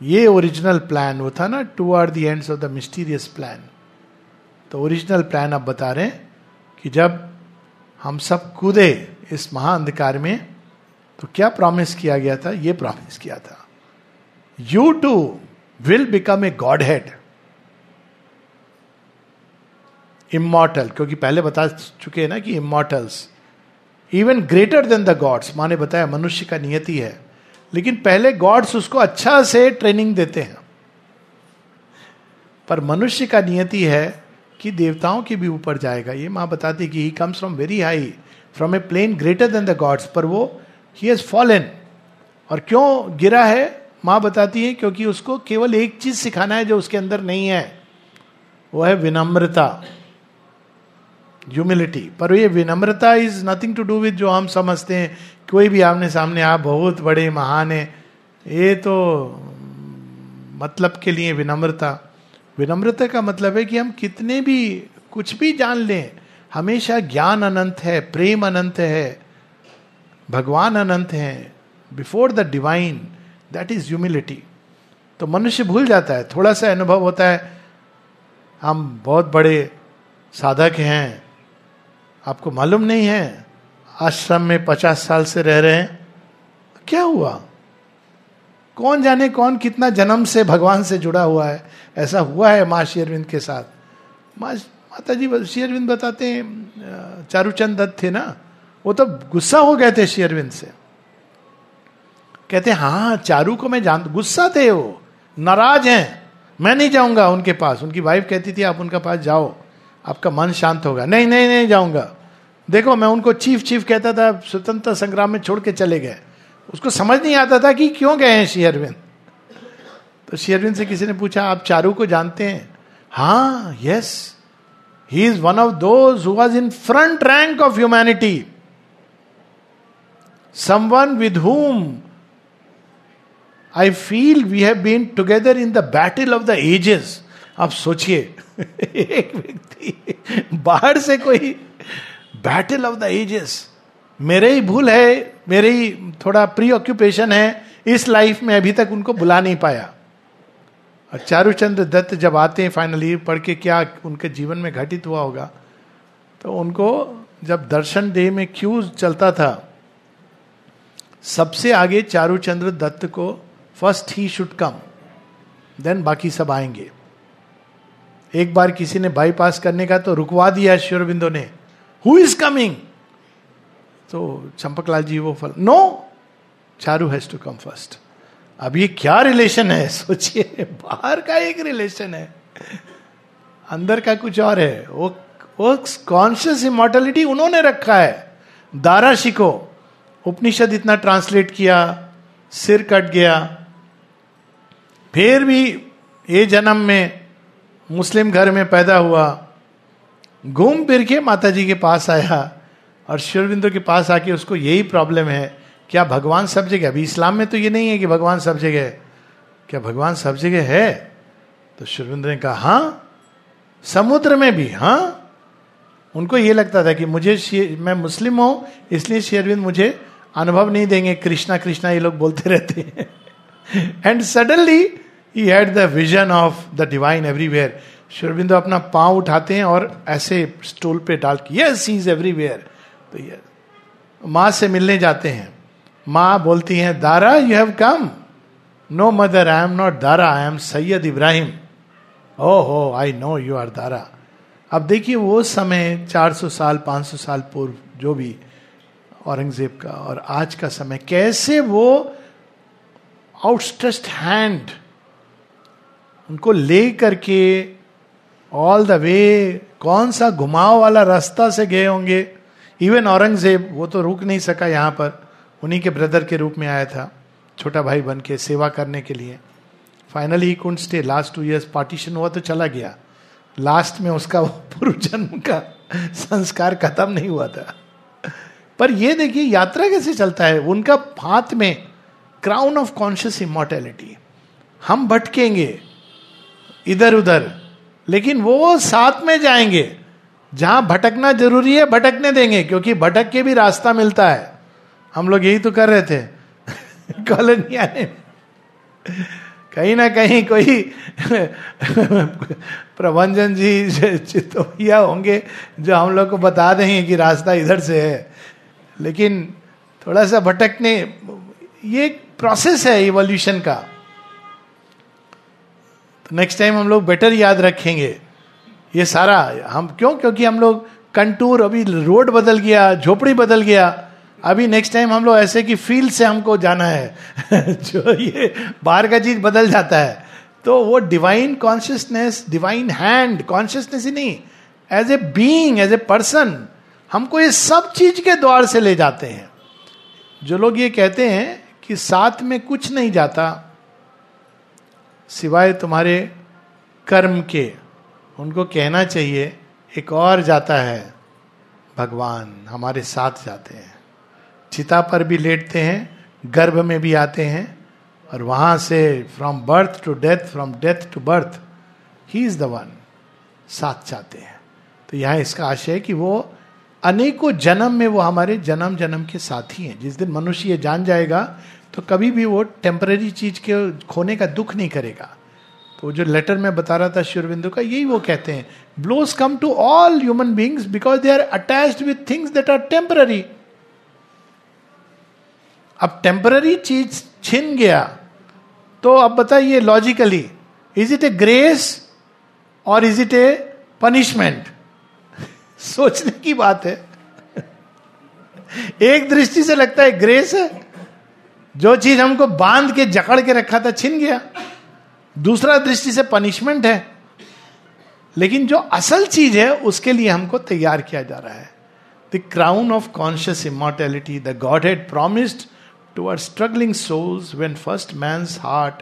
ये ओरिजिनल प्लान वो था ना to our the ends of the mysterious plan तो original plan अब बता रहे हैं कि जब हम सब कूदे इस महाअंधकार में तो क्या प्रॉमिस किया गया था? ये प्रॉमिस किया था। You too will become a god head immortal क्योंकि पहले बता चुके हैं ना कि immortals even greater than the gods माने बताया मनुष्य का नियति है। लेकिन पहले गॉड्स उसको अच्छा से ट्रेनिंग देते हैं। पर मनुष्य का नियति है कि देवताओं के भी ऊपर जाएगा। ये माँ बताती कि he comes from very high from a plane greater than the gods पर वो ही हैज़ फॉलन और क्यों गिरा है? माँ बताती है क्योंकि उसको केवल एक चीज़ सिखाना है जो उसके अंदर नहीं है। वो है विनम्रता। ह्यूमिलिटी पर ये विनम्रता is nothing to do with जो हम समझते हैं। कोई भी आमने सामने, आप बहुत बड़े, महान है। ये तो मतलब के लिए विनम्रता। विनम्रता का मतलब है कि हम कितने भी कुछ भी जान लें, हमेशा ज्ञान अनंत है, प्रेम अनंत है। भगवान अनंत हैं before the divine that is humility तो मनुष्य भूल जाता है, थोड़ा सा अनुभव होता है, हम बहुत बड़े साधक हैं, आपको मालूम नहीं है, आश्रम में पचास साल से रह रहे हैं, क्या हुआ? कौन जाने कौन कितना जन्म से भगवान से जुड़ा हुआ है, ऐसा हुआ है माँ शेरविंद के साथ? माँ माता जी शेरविंद बताते हैं चारूचंद दत्त थे ना? वो तो गुस्सा हो गए थे शेरविंद से। कहते हाँ चारू को मैं जान गुस्सा थे वो, नाराज़ हैं। मैं नहीं जाऊँगा उनके पास। उनकी वाइफ कहती थी, आप उनके पास जाओ, आपका मन शांत होगा। नहीं नहीं नहीं जाऊँगा। देखो, मैं उनको चीफ चीफ कहता था, स्वतंत्रता संग्राम में छोड़ के चले गए। उसको समझ नहीं आता था कि क्यों गए हैं शेयरविंद तो शेयरविंद से किसी ने पूछा, आप चारू को जानते हैं? हाँ yes he is one of those who in front rank of humanity someone with whom I feel we have been together in the battle of the ages आप सोचिए, एक व्यक्ति बाहर से कोई बैटल ऑफ़ द एजेस मेरे ही भूल है, मेरे ही थोड़ा प्री ऑक्यूपेशन है, इस लाइफ में अभी तक उनको बुला नहीं पाया। और चारूचंद्र दत्त जब आते हैं फाइनली पढ़ के क्या उनके जीवन में घटित हुआ होगा तो उनको जब दर्शन डे में क्यों चलता था सबसे आगे चारूचंद्र दत्त को first he should come then बाकी सब आएँगे। एक बार किसी ने बाईपास करने का तो रुकवा दिया श्योरबिंदो ने। हु इज़ कमिंग तो चंपकलाल जी वो फल no Charu has to come first अब ये क्या रिलेशन है? सोचिए, बाहर का एक रिलेशन है। अंदर का कुछ और है। वो वो कॉन्शियस इमोर्टलिटी उन्होंने रखा है। दारा शिको उपनिषद इतना ट्रांसलेट किया, सिर कट गया। फिर भी ये जन्म में मुस्लिम घर में पैदा हुआ। घूम फिर के माता जी के पास आया और शिवबिंदु के पास आके उसको यही प्रॉब्लम है, क्या भगवान सब जगह, अभी इस्लाम में तो ये नहीं है कि भगवान सब जगह, क्या भगवान सब जगह है? तो शिवबिंदु ने कहा हाँ समुद्र में भी हाँ उनको ये लगता था कि मुझे मैं मुस्लिम हूँ, इसलिए शेरविंद मुझे अनुभव नहीं देंगे, कृष्णा कृष्णा ये लोग बोलते रहते हैं। And suddenly he had the vision of the divine everywhere Shurbindu अपना पाँव उठाते हैं और ऐसे स्टूल पे डाल के यस इज़ एवरीवेयर तो ये, माँ से मिलने जाते हैं। माँ बोलती हैं, Dara you have come no mother I am not Dara I am Syed Ibrahim. Oh ho I know you are Dara. अब देखिए वो समय 400 साल 500 साल पूर्व, जो भी औरंगज़ेब का और आज का समय, कैसे वो आउटस्ट्रेस्ट हैंड उनको ले करके ऑल द वे कौन सा घुमाव वाला रास्ता से गए होंगे। इवन औरंगज़ेब, वो तो रुक नहीं सका यहाँ पर, उन्हीं के ब्रदर के रूप में आया था, छोटा भाई बन के सेवा करने के लिए। फाइनली कुंड stay last two years partition हुआ तो चला गया। लास्ट में उसका पूर्व जन्म का संस्कार खत्म नहीं हुआ था। पर ये देखिए, यात्रा कैसे चलता है? उनका हाथ में क्राउन ऑफ़ कॉन्शियस इमोर्टेलिटी हम भटकेंगे इधर उधर लेकिन वो साथ में जाएँगे। जहाँ भटकना ज़रूरी है, भटकने देंगे, क्योंकि भटक के भी रास्ता मिलता है। हम लोग यही तो कर रहे थे। कॉलोनिया ने कहीं ना कहीं कोई प्रभंजन जी चितोया होंगे, जो हम लोग को बता देंगे कि रास्ता इधर से है। लेकिन थोड़ा सा भटकने, ये एक प्रोसेस है इवोल्यूशन का। तो नेक्स्ट टाइम हम लोग बेटर याद रखेंगे। ये सारा, हम क्यों? क्योंकि हम लोग कंटूर अभी रोड बदल गया, झोपड़ी बदल गया। अभी नेक्स्ट टाइम हम लोग ऐसे कि फ़ील्ड से हमको जाना है। जो ये बाहर का चीज़ बदल जाता है। तो वो divine consciousness divine hand consciousness ही नहीं as a being as a person हमको ये सब चीज़ के द्वार से ले जाते हैं। जो लोग ये कहते हैं कि साथ में कुछ नहीं जाता, सिवाय तुम्हारे कर्म के, उनको कहना चाहिए, एक और जाता है, भगवान हमारे साथ जाते हैं। चिता पर भी लेटते हैं, गर्भ में भी आते हैं और वहाँ से from birth to death from death to birth he is the one साथ चाहते हैं। तो यहाँ इसका आशय है कि वो अनेकों जन्म में वो हमारे जन्म जन्म के साथी हैं। जिस दिन मनुष्य ये जान जाएगा तो कभी भी वो टेम्पररी चीज़ के खोने का दुख नहीं करेगा। तो जो लेटर में बता रहा था शिवरबिंदु का, यही वो कहते हैं blows come to all human beings because they are attached with things that are temporary अब टेम्पररी चीज़ छिन गया तो अब बताइए logically is it a grace और इज़ इट ए पनिशमेंट सोचने की बात है। एक दृष्टि से लगता है ग्रेस है। जो चीज़ हमको बाँध के, जकड़ के रखा था, छिन गया। दूसरा दृष्टि से पनिशमेंट है। लेकिन जो असल चीज़ है, उसके लिए हमको तैयार किया जा रहा है। The crown of conscious immortality the god had promised to our struggling souls when first man heart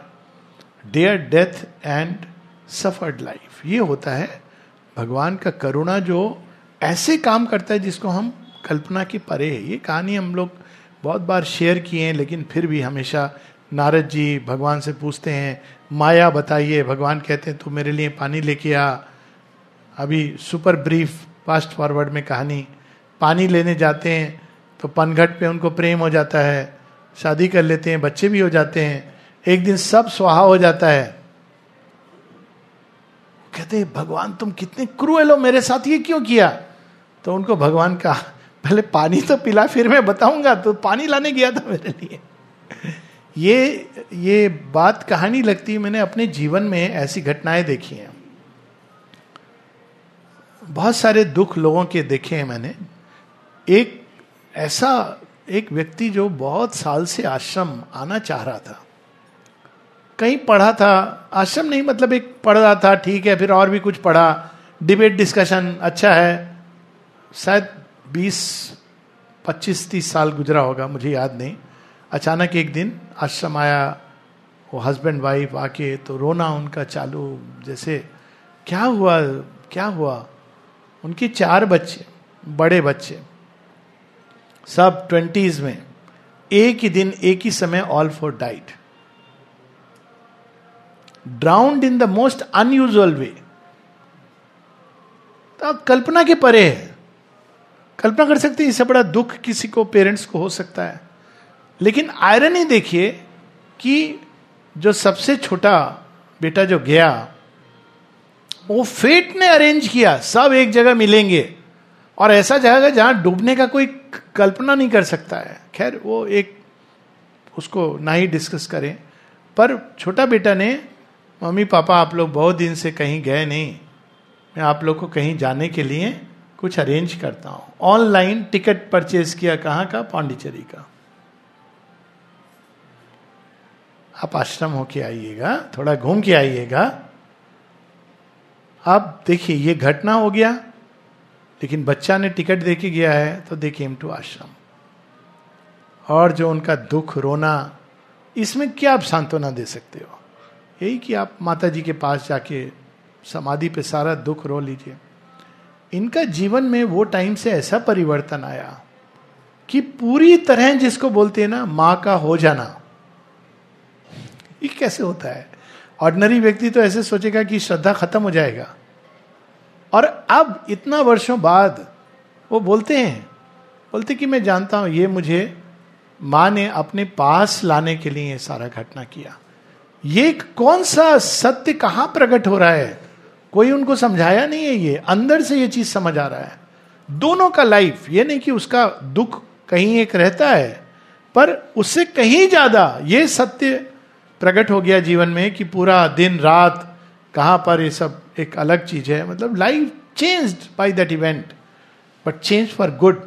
dare death and suffered life ये होता है भगवान का करुणा जो ऐसे काम करता है जिसको हम कल्पना के परे है। ये कहानी हम लोग बहुत बार शेयर किए हैं, लेकिन फिर भी हमेशा नारद जी भगवान से पूछते हैं, माया बताइए, भगवान कहते हैं, तू मेरे लिए पानी लेके आ। अभी सुपर ब्रीफ फास्ट फॉरवर्ड में कहानी, पानी लेने जाते हैं तो पनघट पे उनको प्रेम हो जाता है। शादी कर लेते हैं, बच्चे भी हो जाते हैं, एक दिन सब स्वाहा हो जाता है। कहते हैं, भगवान, तुम कितने क्रूएल हो, मेरे साथ ये क्यों किया? तो उनको भगवान का, पहले पानी तो पिला, फिर मैं बताऊँगा तो पानी लाने गया था मेरे लिए। ये ये बात कहानी लगती है, मैंने अपने जीवन में ऐसी घटनाएँ देखी हैं। बहुत सारे दुख लोगों के देखे हैं मैंने। एक ऐसा एक व्यक्ति जो बहुत साल से आश्रम आना चाह रहा था, कहीं पढ़ा था, आश्रम नहीं मतलब एक पढ़ रहा था, ठीक है, फिर और भी कुछ पढ़ा डिबेट डिस्कशन अच्छा है, शायद बीस, पच्चीस, तीस साल गुजरा होगा, मुझे याद नहीं। अचानक एक दिन आश्रम आया, वो हस्बैंड वाइफ आके तो रोना उनका चालू, जैसे, क्या हुआ क्या हुआ? उनके चार बच्चे, बड़े बच्चे सब ट्वेंटीज में, एक ही दिन, एक ही समय all four died drowned in the most unusual way तो कल्पना के परे है। कल्पना कर सकते हैं, इससे बड़ा दुख किसी को पेरेंट्स को हो सकता है। लेकिन आयरन ही देखिए कि जो सबसे छोटा बेटा जो गया, वो फेट ने अरेंज किया, सब एक जगह मिलेंगे। और ऐसा जगह जहाँ डूबने का कोई कल्पना नहीं कर सकता है। खैर, वो एक उसको ना ही डिस्कस करें। पर छोटा बेटा ने, मम्मी, पापा, आप लोग बहुत दिन से कहीं गए नहीं। मैं आप लोग को कहीं जाने के लिए कुछ अरेंज करता हूँ। ऑनलाइन टिकट परचेज किया कहाँ का? पांडिचेरी का। आप आश्रम होके आइएगा, थोड़ा घूम के आइएगा। आप देखिए, ये घटना हो गया। लेकिन बच्चा ने टिकट दे के गया है तो दे केम टू आश्रम और जो उनका दुख, रोना, इसमें क्या आप सांत्वना दे सकते हो? यही कि आप माता जी के पास जाके समाधि पे सारा दुख रो लीजिए। इनका जीवन में वो टाइम से ऐसा परिवर्तन आया कि पूरी तरह जिसको बोलते हैं ना, माँ का हो जाना। ये कैसे होता है? ऑर्डनरी व्यक्ति तो ऐसे सोचेगा कि श्रद्धा खत्म हो जाएगा। और अब इतना वर्षों बाद वो बोलते हैं, बोलते कि मैं जानता हूँ, ये मुझे माँ ने अपने पास लाने के लिए सारा घटना किया। ये कौन सा सत्य कहाँ प्रकट हो रहा है? कोई उनको समझाया नहीं है ये? अंदर से ये चीज़ समझ आ रहा है। दोनों का लाइफ ये नहीं कि उसका दुख कहीं एक रहता है, पर उससे कहीं ज़्यादा ये सत्य प्रकट हो गया जीवन में कि पूरा दिन, रात कहाँ पर ये सब एक अलग चीज़ है। मतलब life change by that event but change for good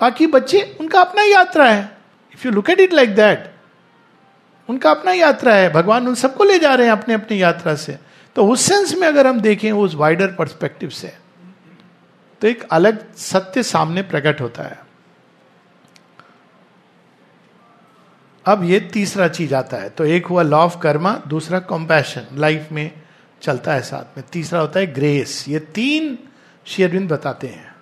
बाकी बच्चे, उनका अपना यात्रा है। If you look at it like that उनका अपना यात्रा है। भगवान उन सबको ले जा रहे हैं अपने अपनी यात्रा से। तो उस सेंस में अगर हम देखें, उस वाइडर परस्पेक्टिव से तो एक अलग सत्य सामने प्रकट होता है। अब ये तीसरा चीज़ आता है। तो एक हुआ लॉ ऑफ़ कर्मा दूसरा कॉम्पैशन लाइफ में चलता है साथ में। तीसरा होता है ग्रेस ये तीन शेयरविंद बताते हैं।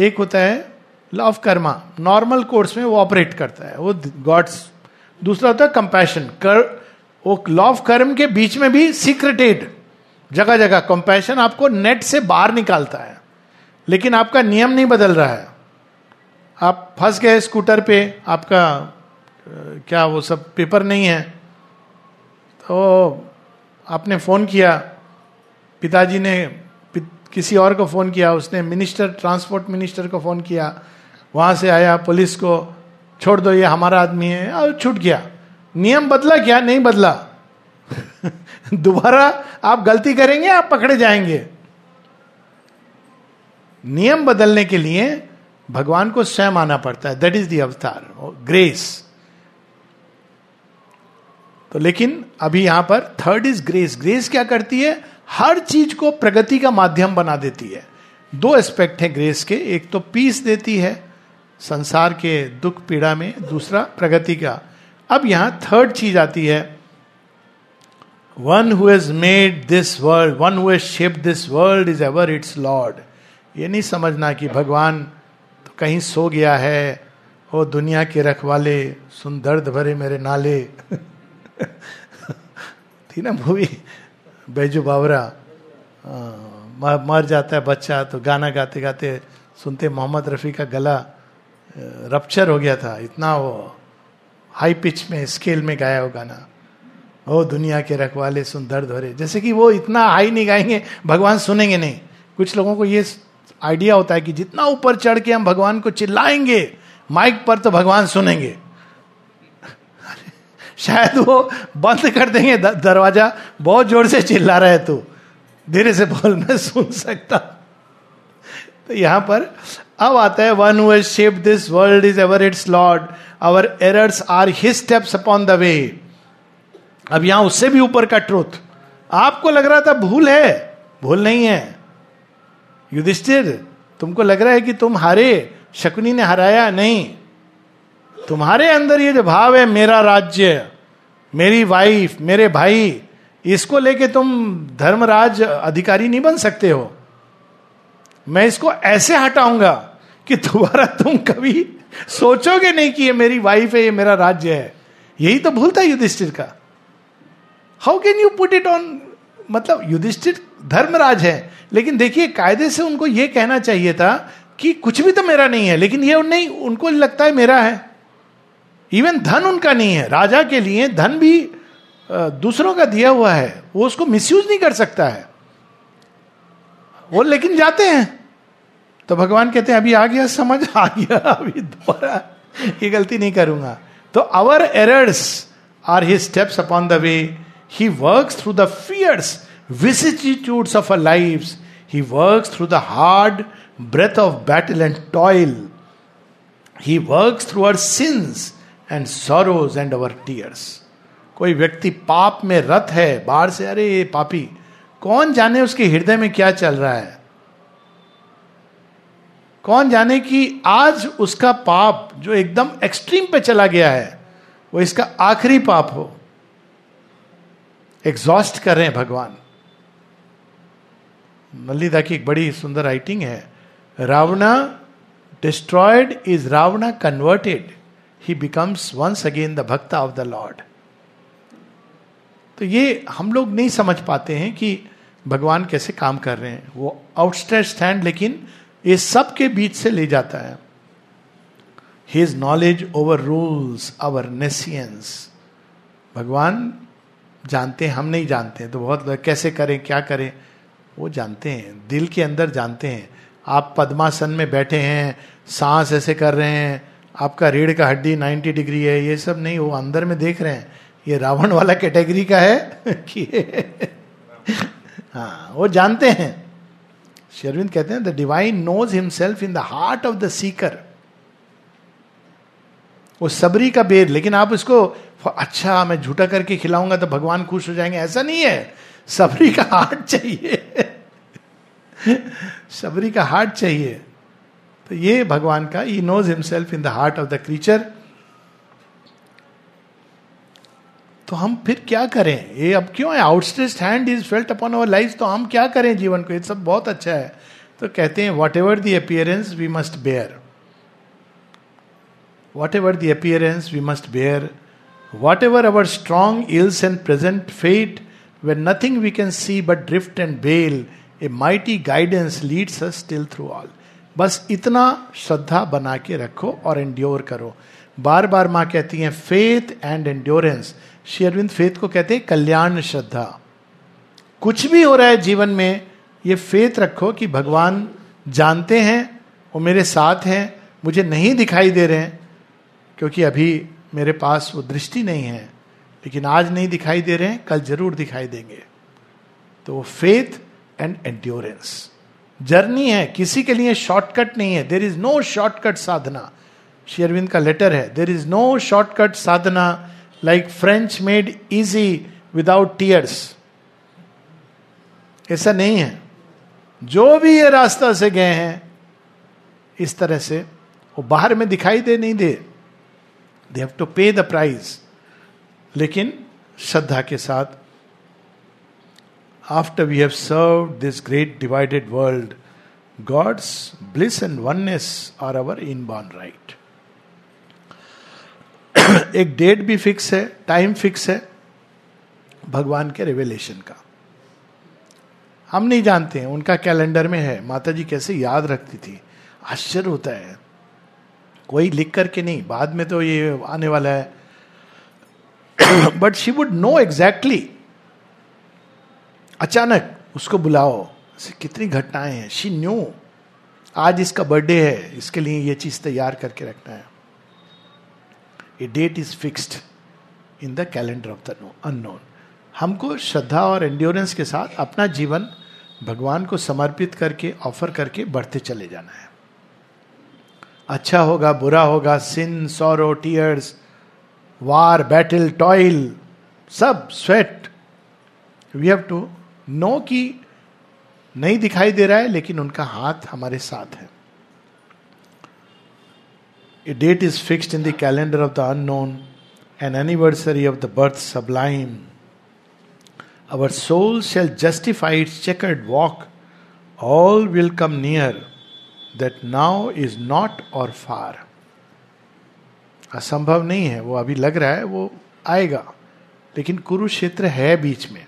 एक होता है law of karma normal course में वो ऑपरेट करता है। वो गॉड्स दूसरा होता है कंपैशन कर, वो लॉ ऑफ़ कर्म के बीच में भी सीक्रेटेड जगह जगह कंपैशन आपको नेट से बाहर निकालता है। लेकिन आपका नियम नहीं बदल रहा है। आप फंस गए स्कूटर पे। आपका क्या वो सब पेपर नहीं है। तो आपने फ़ोन किया, पिताजी ने किसी और को फ़ोन किया, उसने मिनिस्टर, ट्रांसपोर्ट मिनिस्टर को फ़ोन किया, वहाँ से आया पुलिस को, छोड़ दो, ये हमारा आदमी है, और छूट गया। नियम बदला क्या? नहीं बदला। दोबारा आप गलती करेंगे, आप पकड़े जाएँगे। नियम बदलने के लिए भगवान को स्वयं आना पड़ता है। दैट इज़ दी अवतार ग्रेस तो लेकिन अभी यहाँ पर थर्ड इज़ ग्रेस ग्रेस क्या करती है? हर चीज़ को प्रगति का माध्यम बना देती है। दो एस्पेक्ट है ग्रेस के। एक तो पीस देती है संसार के दुख पीड़ा में, दूसरा प्रगति का। अब यहाँ थर्ड चीज़ आती है। One who has made this world one who has shape this world is ever its lord ये नहीं समझना कि भगवान तो कहीं सो गया है हो दुनिया के रखवाले, सुन दर्द भरे मेरे नाले। थी ना मूवी? बैजू बावरा। मर जाता है बच्चा तो गाना गाते गाते सुनते मोहम्मद रफ़ी का गला रप्चर हो गया था। इतना वो हाई पिच में स्केल में गाया वो गाना। ओ, दुनिया के रखवाले सुन, दर्द हो रहे। जैसे कि वो इतना हाई नहीं गाएँगे, भगवान सुनेंगे नहीं। कुछ लोगों को ये आइडिया होता है कि जितना ऊपर चढ़ के हम भगवान को चिल्लाएँगे माइक पर तो भगवान सुनेंगे। शायद वो बंद कर देंगे दरवाज़ा। बहुत ज़ोर से चिल्ला रहे तू। धीरे से बोल, मैं सुन सकता तो यहाँ पर अब आता है one who shape this world is ever its lord our errors are his steps upon the way अब यहाँ उससे भी ऊपर का ट्रुथ आपको लग रहा था भूल है? भूल नहीं है। युधिष्ठिर, तुमको लग रहा है कि तुम हारे? शकुनी ने हराया? नहीं। तुम्हारे अंदर ये जो भाव है, मेरा राज्य, मेरी वाइफ मेरे भाई, इसको लेके तुम धर्मराज अधिकारी नहीं बन सकते हो। मैं इसको ऐसे हटाऊँगा कि दोबारा तुम कभी सोचोगे नहीं कि ये मेरी वाइफ है, ये मेरा राज्य है। यही तो भूलता है युधिष्ठिर का। How can you put it on मतलब युधिष्ठिर धर्मराज है, लेकिन देखिए, कायदे से उनको यह कहना चाहिए था कि कुछ भी तो मेरा नहीं है, लेकिन ये नहीं, उनको लगता है मेरा है। इवन धन उनका नहीं है। राजा के लिए धन भी दूसरों का दिया हुआ है। वो उसको मिसयूज नहीं कर सकता है। वो लेकिन जाते हैं। तो भगवान कहते हैं अभी आ गया समझ आ गया अभी दोबारा ये गलती नहीं करूँगा। तो our errors are he steps upon the way he work through the fierce vicissitudes of our lives, He works through the hard breath of battle and toil. He works through our sins. And sorrows and our tears. कोई व्यक्ति पाप में रत है, बाहर से, अरे ये पापी, कौन जाने उसके हृदय में क्या चल रहा है? कौन जाने कि आज उसका पाप जो एकदम एक्सट्रीम पे चला गया है, वो इसका आखिरी पाप हो। एग्जॉस्ट कर रहे हैं भगवान। मल्लिदा की एक बड़ी सुंदर राइटिंग है, Ravana destroyed is Ravana converted he becomes once again the bhakta of the lord तो ये हम लोग नहीं समझ पाते हैं कि भगवान कैसे काम कर रहे हैं। वो आउटस्टेड स्टैंड लेकिन ये सब के बीच से ले जाता है। His knowledge over rules our nescience भगवान जानते हैं, हम नहीं जानते हैं। तो बहुत कैसे करें, क्या करें? वो जानते हैं, दिल के अंदर जानते हैं। आप पद्मासन में बैठे हैं, सांस ऐसे कर रहे हैं आपका रीढ़ का हड्डी 90 डिग्री है, ये सब नहीं, वो अंदर में देख रहे हैं। ये रावण वाला कैटेगरी का है कि हाँ वो जानते हैं। शेरविंद कहते हैं the divine knows himself in the heart of the seeker वो सबरी का बेर, लेकिन आप उसको अच्छा मैं झूठा करके खिलाऊँगा तो भगवान खुश हो जाएँगे। ऐसा नहीं है। सबरी का हार्ट चाहिए। सबरी का हार्ट चाहिए। तो ये भगवान का he knows himself in the heart of the creature तो हम फिर क्या करें? ये अब क्यों है? Outstretched hand is felt upon our life तो हम क्या करें जीवन को? ये सब बहुत अच्छा है। तो कहते हैं whatever the appearance we must bear whatever the appearance we must bear whatever our strong ills and present fate When nothing we can see but drift and bale a mighty guidance leads us still through all. बस इतना श्रद्धा बना के रखो और endure करो। बार बार माँ कहती हैं फेथ एंड एंड्योरेंस शेयरविंद फेथ को कहते हैं, कल्याण श्रद्धा. कुछ भी हो रहा है जीवन में, ये फेथ रखो कि भगवान जानते हैं, वो मेरे साथ हैं, मुझे नहीं दिखाई दे रहे हैं, क्योंकि अभी मेरे पास वो दृष्टि नहीं है। लेकिन आज नहीं दिखाई दे रहे हैं, कल ज़रूर दिखाई देंगे। तो फेथ एंड एंड्योरेंस जर्नी है, किसी के लिए शॉर्टकट नहीं है। There is no shortcut sadhana. शेरविंद का लेटर है। There is no shortcut sadhana. Like French made easy without tears ऐसा नहीं है। जो भी ये रास्ता से गए हैं, इस तरह से वो बाहर में दिखाई दे, नहीं दे। They have to pay the price लेकिन श्रद्धा के साथ after we have serve this great divided world god's bliss and oneness are our inborn right एक डेट भी फिक्स है टाइम फिक्स है, भगवान के रिवेलेशन का। हम नहीं जानते हैं, उनका कैलेंडर में है माता जी कैसे याद रखती थी। आश्चर्य होता है। कोई लिख करके नहीं, बाद में तो ये आने वाला है। But she would know exactly अचानक उसको बुलाओ। कितनी घटनाएँ हैं। She knew. आज इसका बर्थडे है। इसके लिए ये चीज़ तैयार करके रखना है। A date is fixed in the calendar of the unknown हमको श्रद्धा और एंड्योरेंस के साथ अपना जीवन भगवान को समर्पित करके ऑफ़र करके बढ़ते चले जाना है। अच्छा होगा, बुरा होगा sin sorrow tears war battle toil सब sweat we have to know कि नहीं दिखाई दे रहा है लेकिन उनका हाथ हमारे साथ है। A date is fixed in the calendar of the unknown an anniversary of the birth sublime our soul shall justify its checkered walk, all will come near that now is not or far. असंभव नहीं है वो अभी लग रहा है वो आएगा। लेकिन कुरुक्षेत्र है बीच में।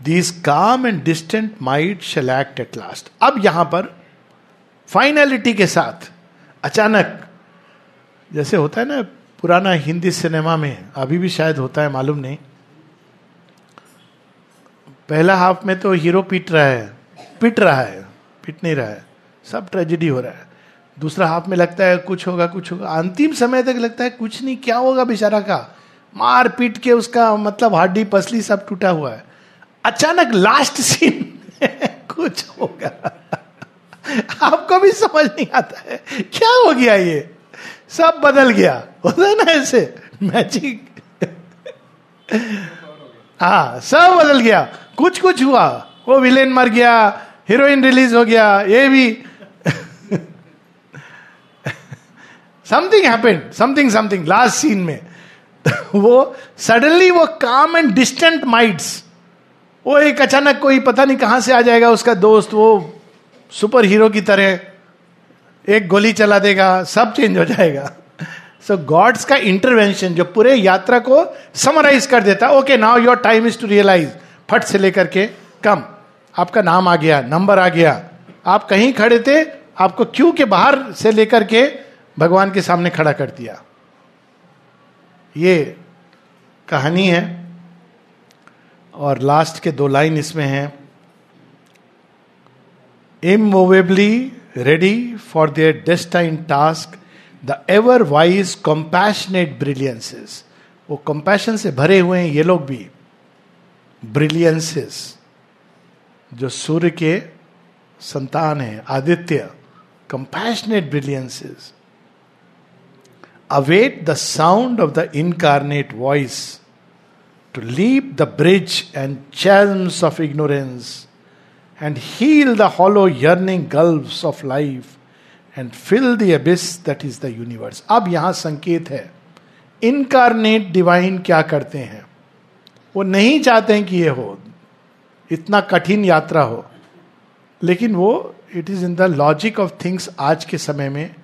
These calm and distant might shall act at last अब यहाँ पर फाइनलिटी के साथ, अचानक, जैसे होता है ना पुराना हिंदी सिनेमा में, अभी भी शायद होता है, मालूम नहीं। पहला हाफ़ में तो हीरो पीट रहा है, पिट रहा है, पिट नहीं रहा है। सब ट्रेजिडी हो रहा है। दूसरा हाफ़ में लगता है कुछ होगा कुछ होगा। अंतिम समय तक लगता है कुछ नहीं, क्या होगा बेचारा का? मार पीट के उसका मतलब हड्डी पसली सब टूटा हुआ है। अचानक लास्ट सीन कुछ होगा। आपको भी समझ नहीं आता है। क्या हो गया ये? सब बदल गया। होता है ना ऐसे? मैजिक हाँ सब बदल गया। कुछ कुछ हुआ। वो विलेन मर गया हीरोइन रिलीज़ हो गया, ये भी। Something happened something something last scene में। वो सडनली वो काम एंड डिस्टेंट माइंड्स वो एक अचानक कोई पता नहीं कहाँ से आ जाएगा उसका दोस्त वो सुपर हीरो की तरह एक गोली चला देगा सब चेंज हो जाएगा। सो so, गॉड्स का इंटरवेंशन जो पूरे यात्रा को समराइज कर देता okay now your time is to realise फट से लेकर के कम आपका नाम आ गया नंबर आ गया। आप कहीं खड़े थे आपको क्यों के बाहर से लेकर के भगवान के सामने खड़ा कर दिया। ये कहानी है। और लास्ट के दो लाइन इसमें हैं। Immovably ready for their destined task the ever wise compassionate brilliances. वो कंपैशन से भरे हुए हैं ये लोग भी। ब्रिलियंसेस जो सूर्य के संतान है, Aditya compassionate brilliances await the sound of the incarnate voice to leap the bridge and chasms of ignorance and heal the hollow yearning gulfs of life and fill the abyss that is the universe. अब यहाँ संकेत है। Incarnate divine क्या करते हैं? वो नहीं चाहते हैं कि ये हो। इतना कठिन यात्रा हो। लेकिन वो it is in the logic of things आज के समय में,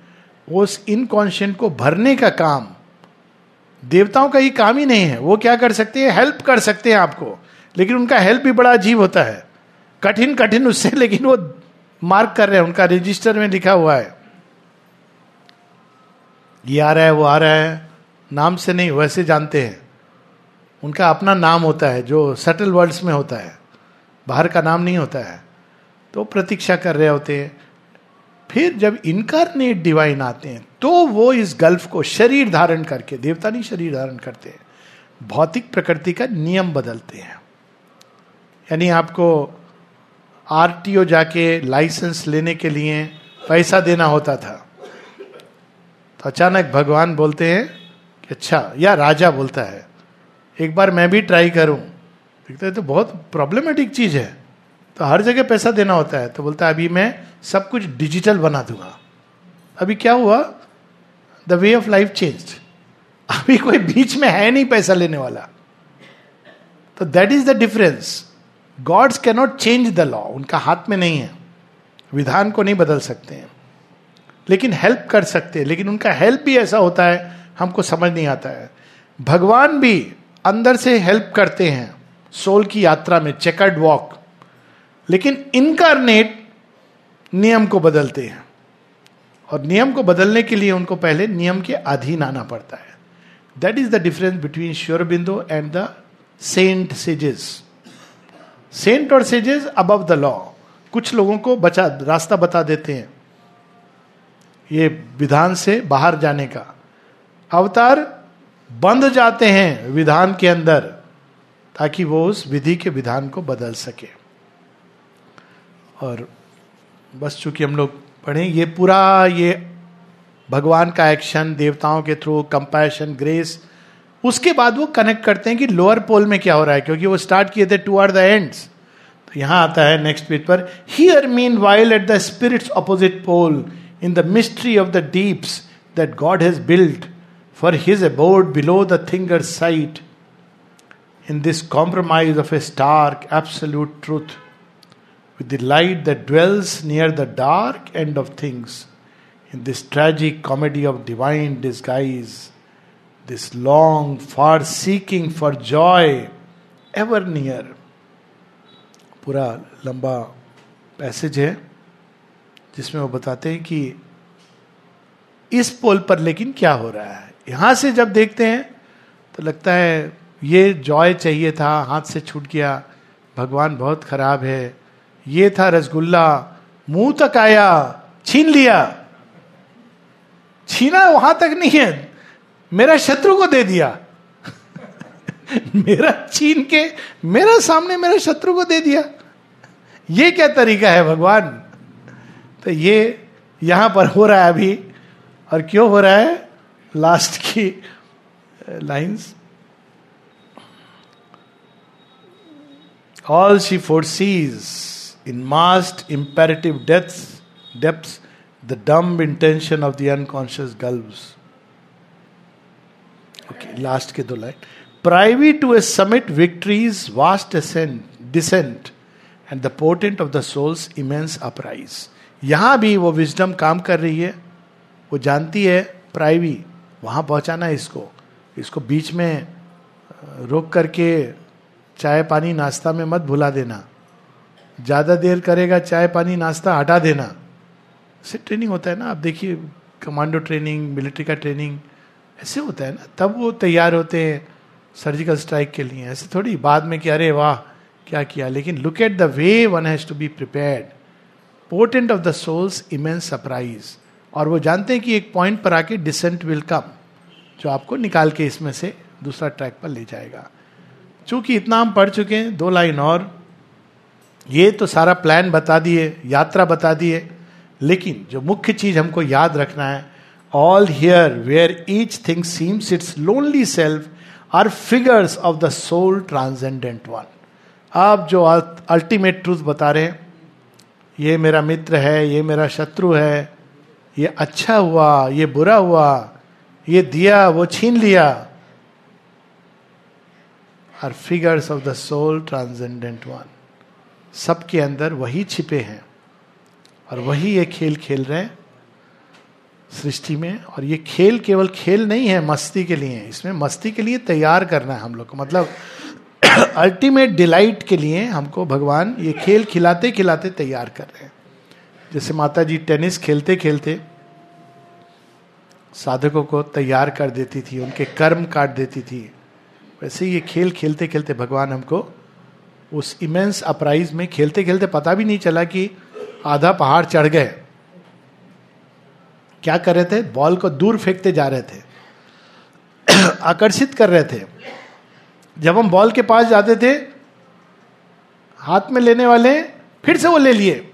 वो उस इनकॉन्शियंट को भरने का काम देवताओं का ही काम ही नहीं है। वो क्या कर सकते हैं? हेल्प कर सकते हैं आपको। लेकिन उनका हेल्प भी बड़ा अजीब होता है। कठिन कठिन उससे, लेकिन वो मार्क कर रहे हैं। उनका रजिस्टर में लिखा हुआ है। ये आ रहा है, वो आ रहा है। नाम से नहीं, वैसे जानते हैं। उनका अपना नाम होता है, जो सटल वर्ड्स में होता है। बाहर का नाम नहीं होता है। तो प्रतीक्षा कर रहे होते हैं। फिर जब इनकारनेट डिवाइन आते हैं तो वो इस गल्फ को शरीर धारण करके, देवता नहीं, शरीर धारण करते हैं, भौतिक प्रकृति का नियम बदलते हैं। यानी आपको आरटीओ जाके लाइसेंस लेने के लिए पैसा देना होता था। तो अचानक भगवान बोलते हैं कि अच्छा या राजा बोलता है, एक बार मैं भी ट्राई करूँ। देखते तो बहुत प्रॉब्लमेटिक चीज़ है। तो हर जगह पैसा देना होता है तो बोलता है, अभी मैं सब कुछ डिजिटल बना दूँगा। अभी क्या हुआ? The way of life change अभी कोई बीच में है नहीं पैसा लेने वाला। तो that is the difference gods cannot change the law उनका हाथ में नहीं है। विधान को नहीं बदल सकते हैं। लेकिन हेल्प कर सकते हैं। लेकिन उनका हेल्प भी ऐसा होता है, हमको समझ नहीं आता है। भगवान भी अंदर से हेल्प करते हैं। सोल की यात्रा में चेकर्ड वॉक लेकिन इनकारनेट नियम को बदलते हैं। और नियम को बदलने के लिए उनको पहले नियम के अधीन आना पड़ता है। That is the difference between sure बिंदु and the saint sages saint और सेजेस अबव द लॉ कुछ लोगों को बचा, रास्ता बता देते हैं। ये विधान से बाहर जाने का। अवतार बंध जाते हैं विधान के अंदर, ताकि वो उस विधि के विधान को बदल सके। और बस चूँकि हम लोग पढ़े, ये पूरा ये भगवान का एक्शन देवताओं के थ्रू कंपैशन ग्रेस उसके बाद वो कनेक्ट करते हैं कि लोअर पोल में क्या हो रहा है, क्योंकि वो स्टार्ट किए थे टू आर द एंड्स तो यहाँ आता है नेक्स्ट पेज पर here meanwhile at the spirit's opposite pole in the mystery of the deeps that god has built for his abode below the thinker's sight in this compromise of a stark absolute truth with the light that dwells near the dark end of things, in this tragic comedy of divine disguise, this long, far seeking for joy, ever near. पूरा लंबा passage है जिसमें वो बताते हैं कि इस पोल पर लेकिन क्या हो रहा है यहाँ से जब देखते हैं तो लगता है ये जॉय चाहिए था हाथ से छूट गया भगवान बहुत खराब है ये था रसगुल्ला, मुँह तक आया, छीन लिया। छीना वहाँ तक नहीं है, मेरा शत्रु को दे दिया। मेरा छीन के, मेरा सामने मेरे शत्रु को दे दिया। ये क्या तरीका है भगवान? तो ये यहाँ पर हो रहा है अभी, और क्यों हो रहा है? लास्ट की lines all she forces in most imperative death's depth the dumb intention of the unconscious girls okay last के दो line privy to a summit victory's vast ascent descent and the portent of the soul's immense uprise यहाँ भी वो wisdom काम कर रही है वो जानती है प्राइवी वहाँ पहुंचाना है इसको इसको बीच में रोक करके चाय पानी नाश्ता में मत भुला देना ज़्यादा देर करेगा चाय पानी, नाश्ता हटा देना। से ट्रेनिंग होता है ना, आप देखिए कमांडो ट्रेनिंग मिलिट्री का ट्रेनिंग ऐसे होता है ना। तब वो तैयार होते हैं सर्जिकल स्ट्राइक के लिए। ऐसे थोड़ी बाद में कि अरे वाह, क्या किया? लेकिन look at the way one has to be prepared portent of the soul's immense surprise और वो जानते हैं कि एक पॉइंट पर आके डिसेंट विल कम जो आपको निकाल के इसमें से दूसरा ट्रैक पर ले जाएगा। चूँकि इतना हम पढ़ चुके हैं, दो लाइन और ये तो सारा प्लान बता दिए, यात्रा बता दिए, लेकिन जो मुख्य चीज़ हमको याद रखना है all here where each thing seems its lonely self are figures of the sole transcendent one आप जो अल्टीमेट ट्रूथ बता रहे हैं, ये मेरा मित्र है, ये मेरा शत्रु है, ये अच्छा हुआ, ये बुरा हुआ, ये दिया, वो छीन लिया are figures of the sole transcendent one सबके अंदर वही छिपे हैं और वही ये खेल खेल रहे हैं सृष्टि में। और ये खेल केवल खेल नहीं है, मस्ती के लिए। इसमें मस्ती के लिए तैयार करना है हम लोग को। मतलब अल्टीमेट डिलाइट के लिए हमको भगवान ये खेल खिलाते खिलाते तैयार कर रहे हैं। जैसे माता जी टेनिस खेलते खेलते साधकों को तैयार कर देती थी, उनके कर्म काट देती थी। वैसे ये खेल खेलते खेलते भगवान हमको उस इमेंस अपराइज में खेलते खेलते पता भी नहीं चला कि आधा पहाड़ चढ़ गए। क्या कर रहे थे? बॉल को दूर फेंकते जा रहे थे। आकर्षित कर रहे थे। जब हम बॉल के पास जाते थे, हाथ में लेने वाले फिर से वो ले लिए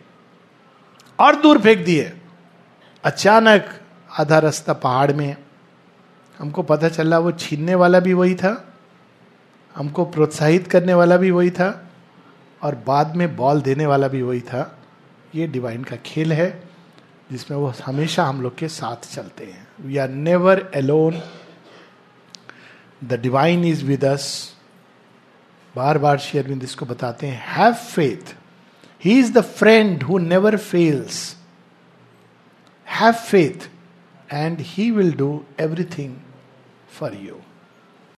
और दूर फेंक दिए। अचानक आधा रास्ता पहाड़ में हमको पता चला वो छीनने वाला भी वही था। हमको प्रोत्साहित करने वाला भी वही था। और बाद में बॉल देने वाला भी वही था। ये डिवाइन का खेल है, जिसमें वो हमेशा हम लोग के साथ चलते हैं। We are never alone the divine is with us बार बार शेयरविंद इसको बताते हैं। Have faith he is the friend who never fails have faith and he will do everything for you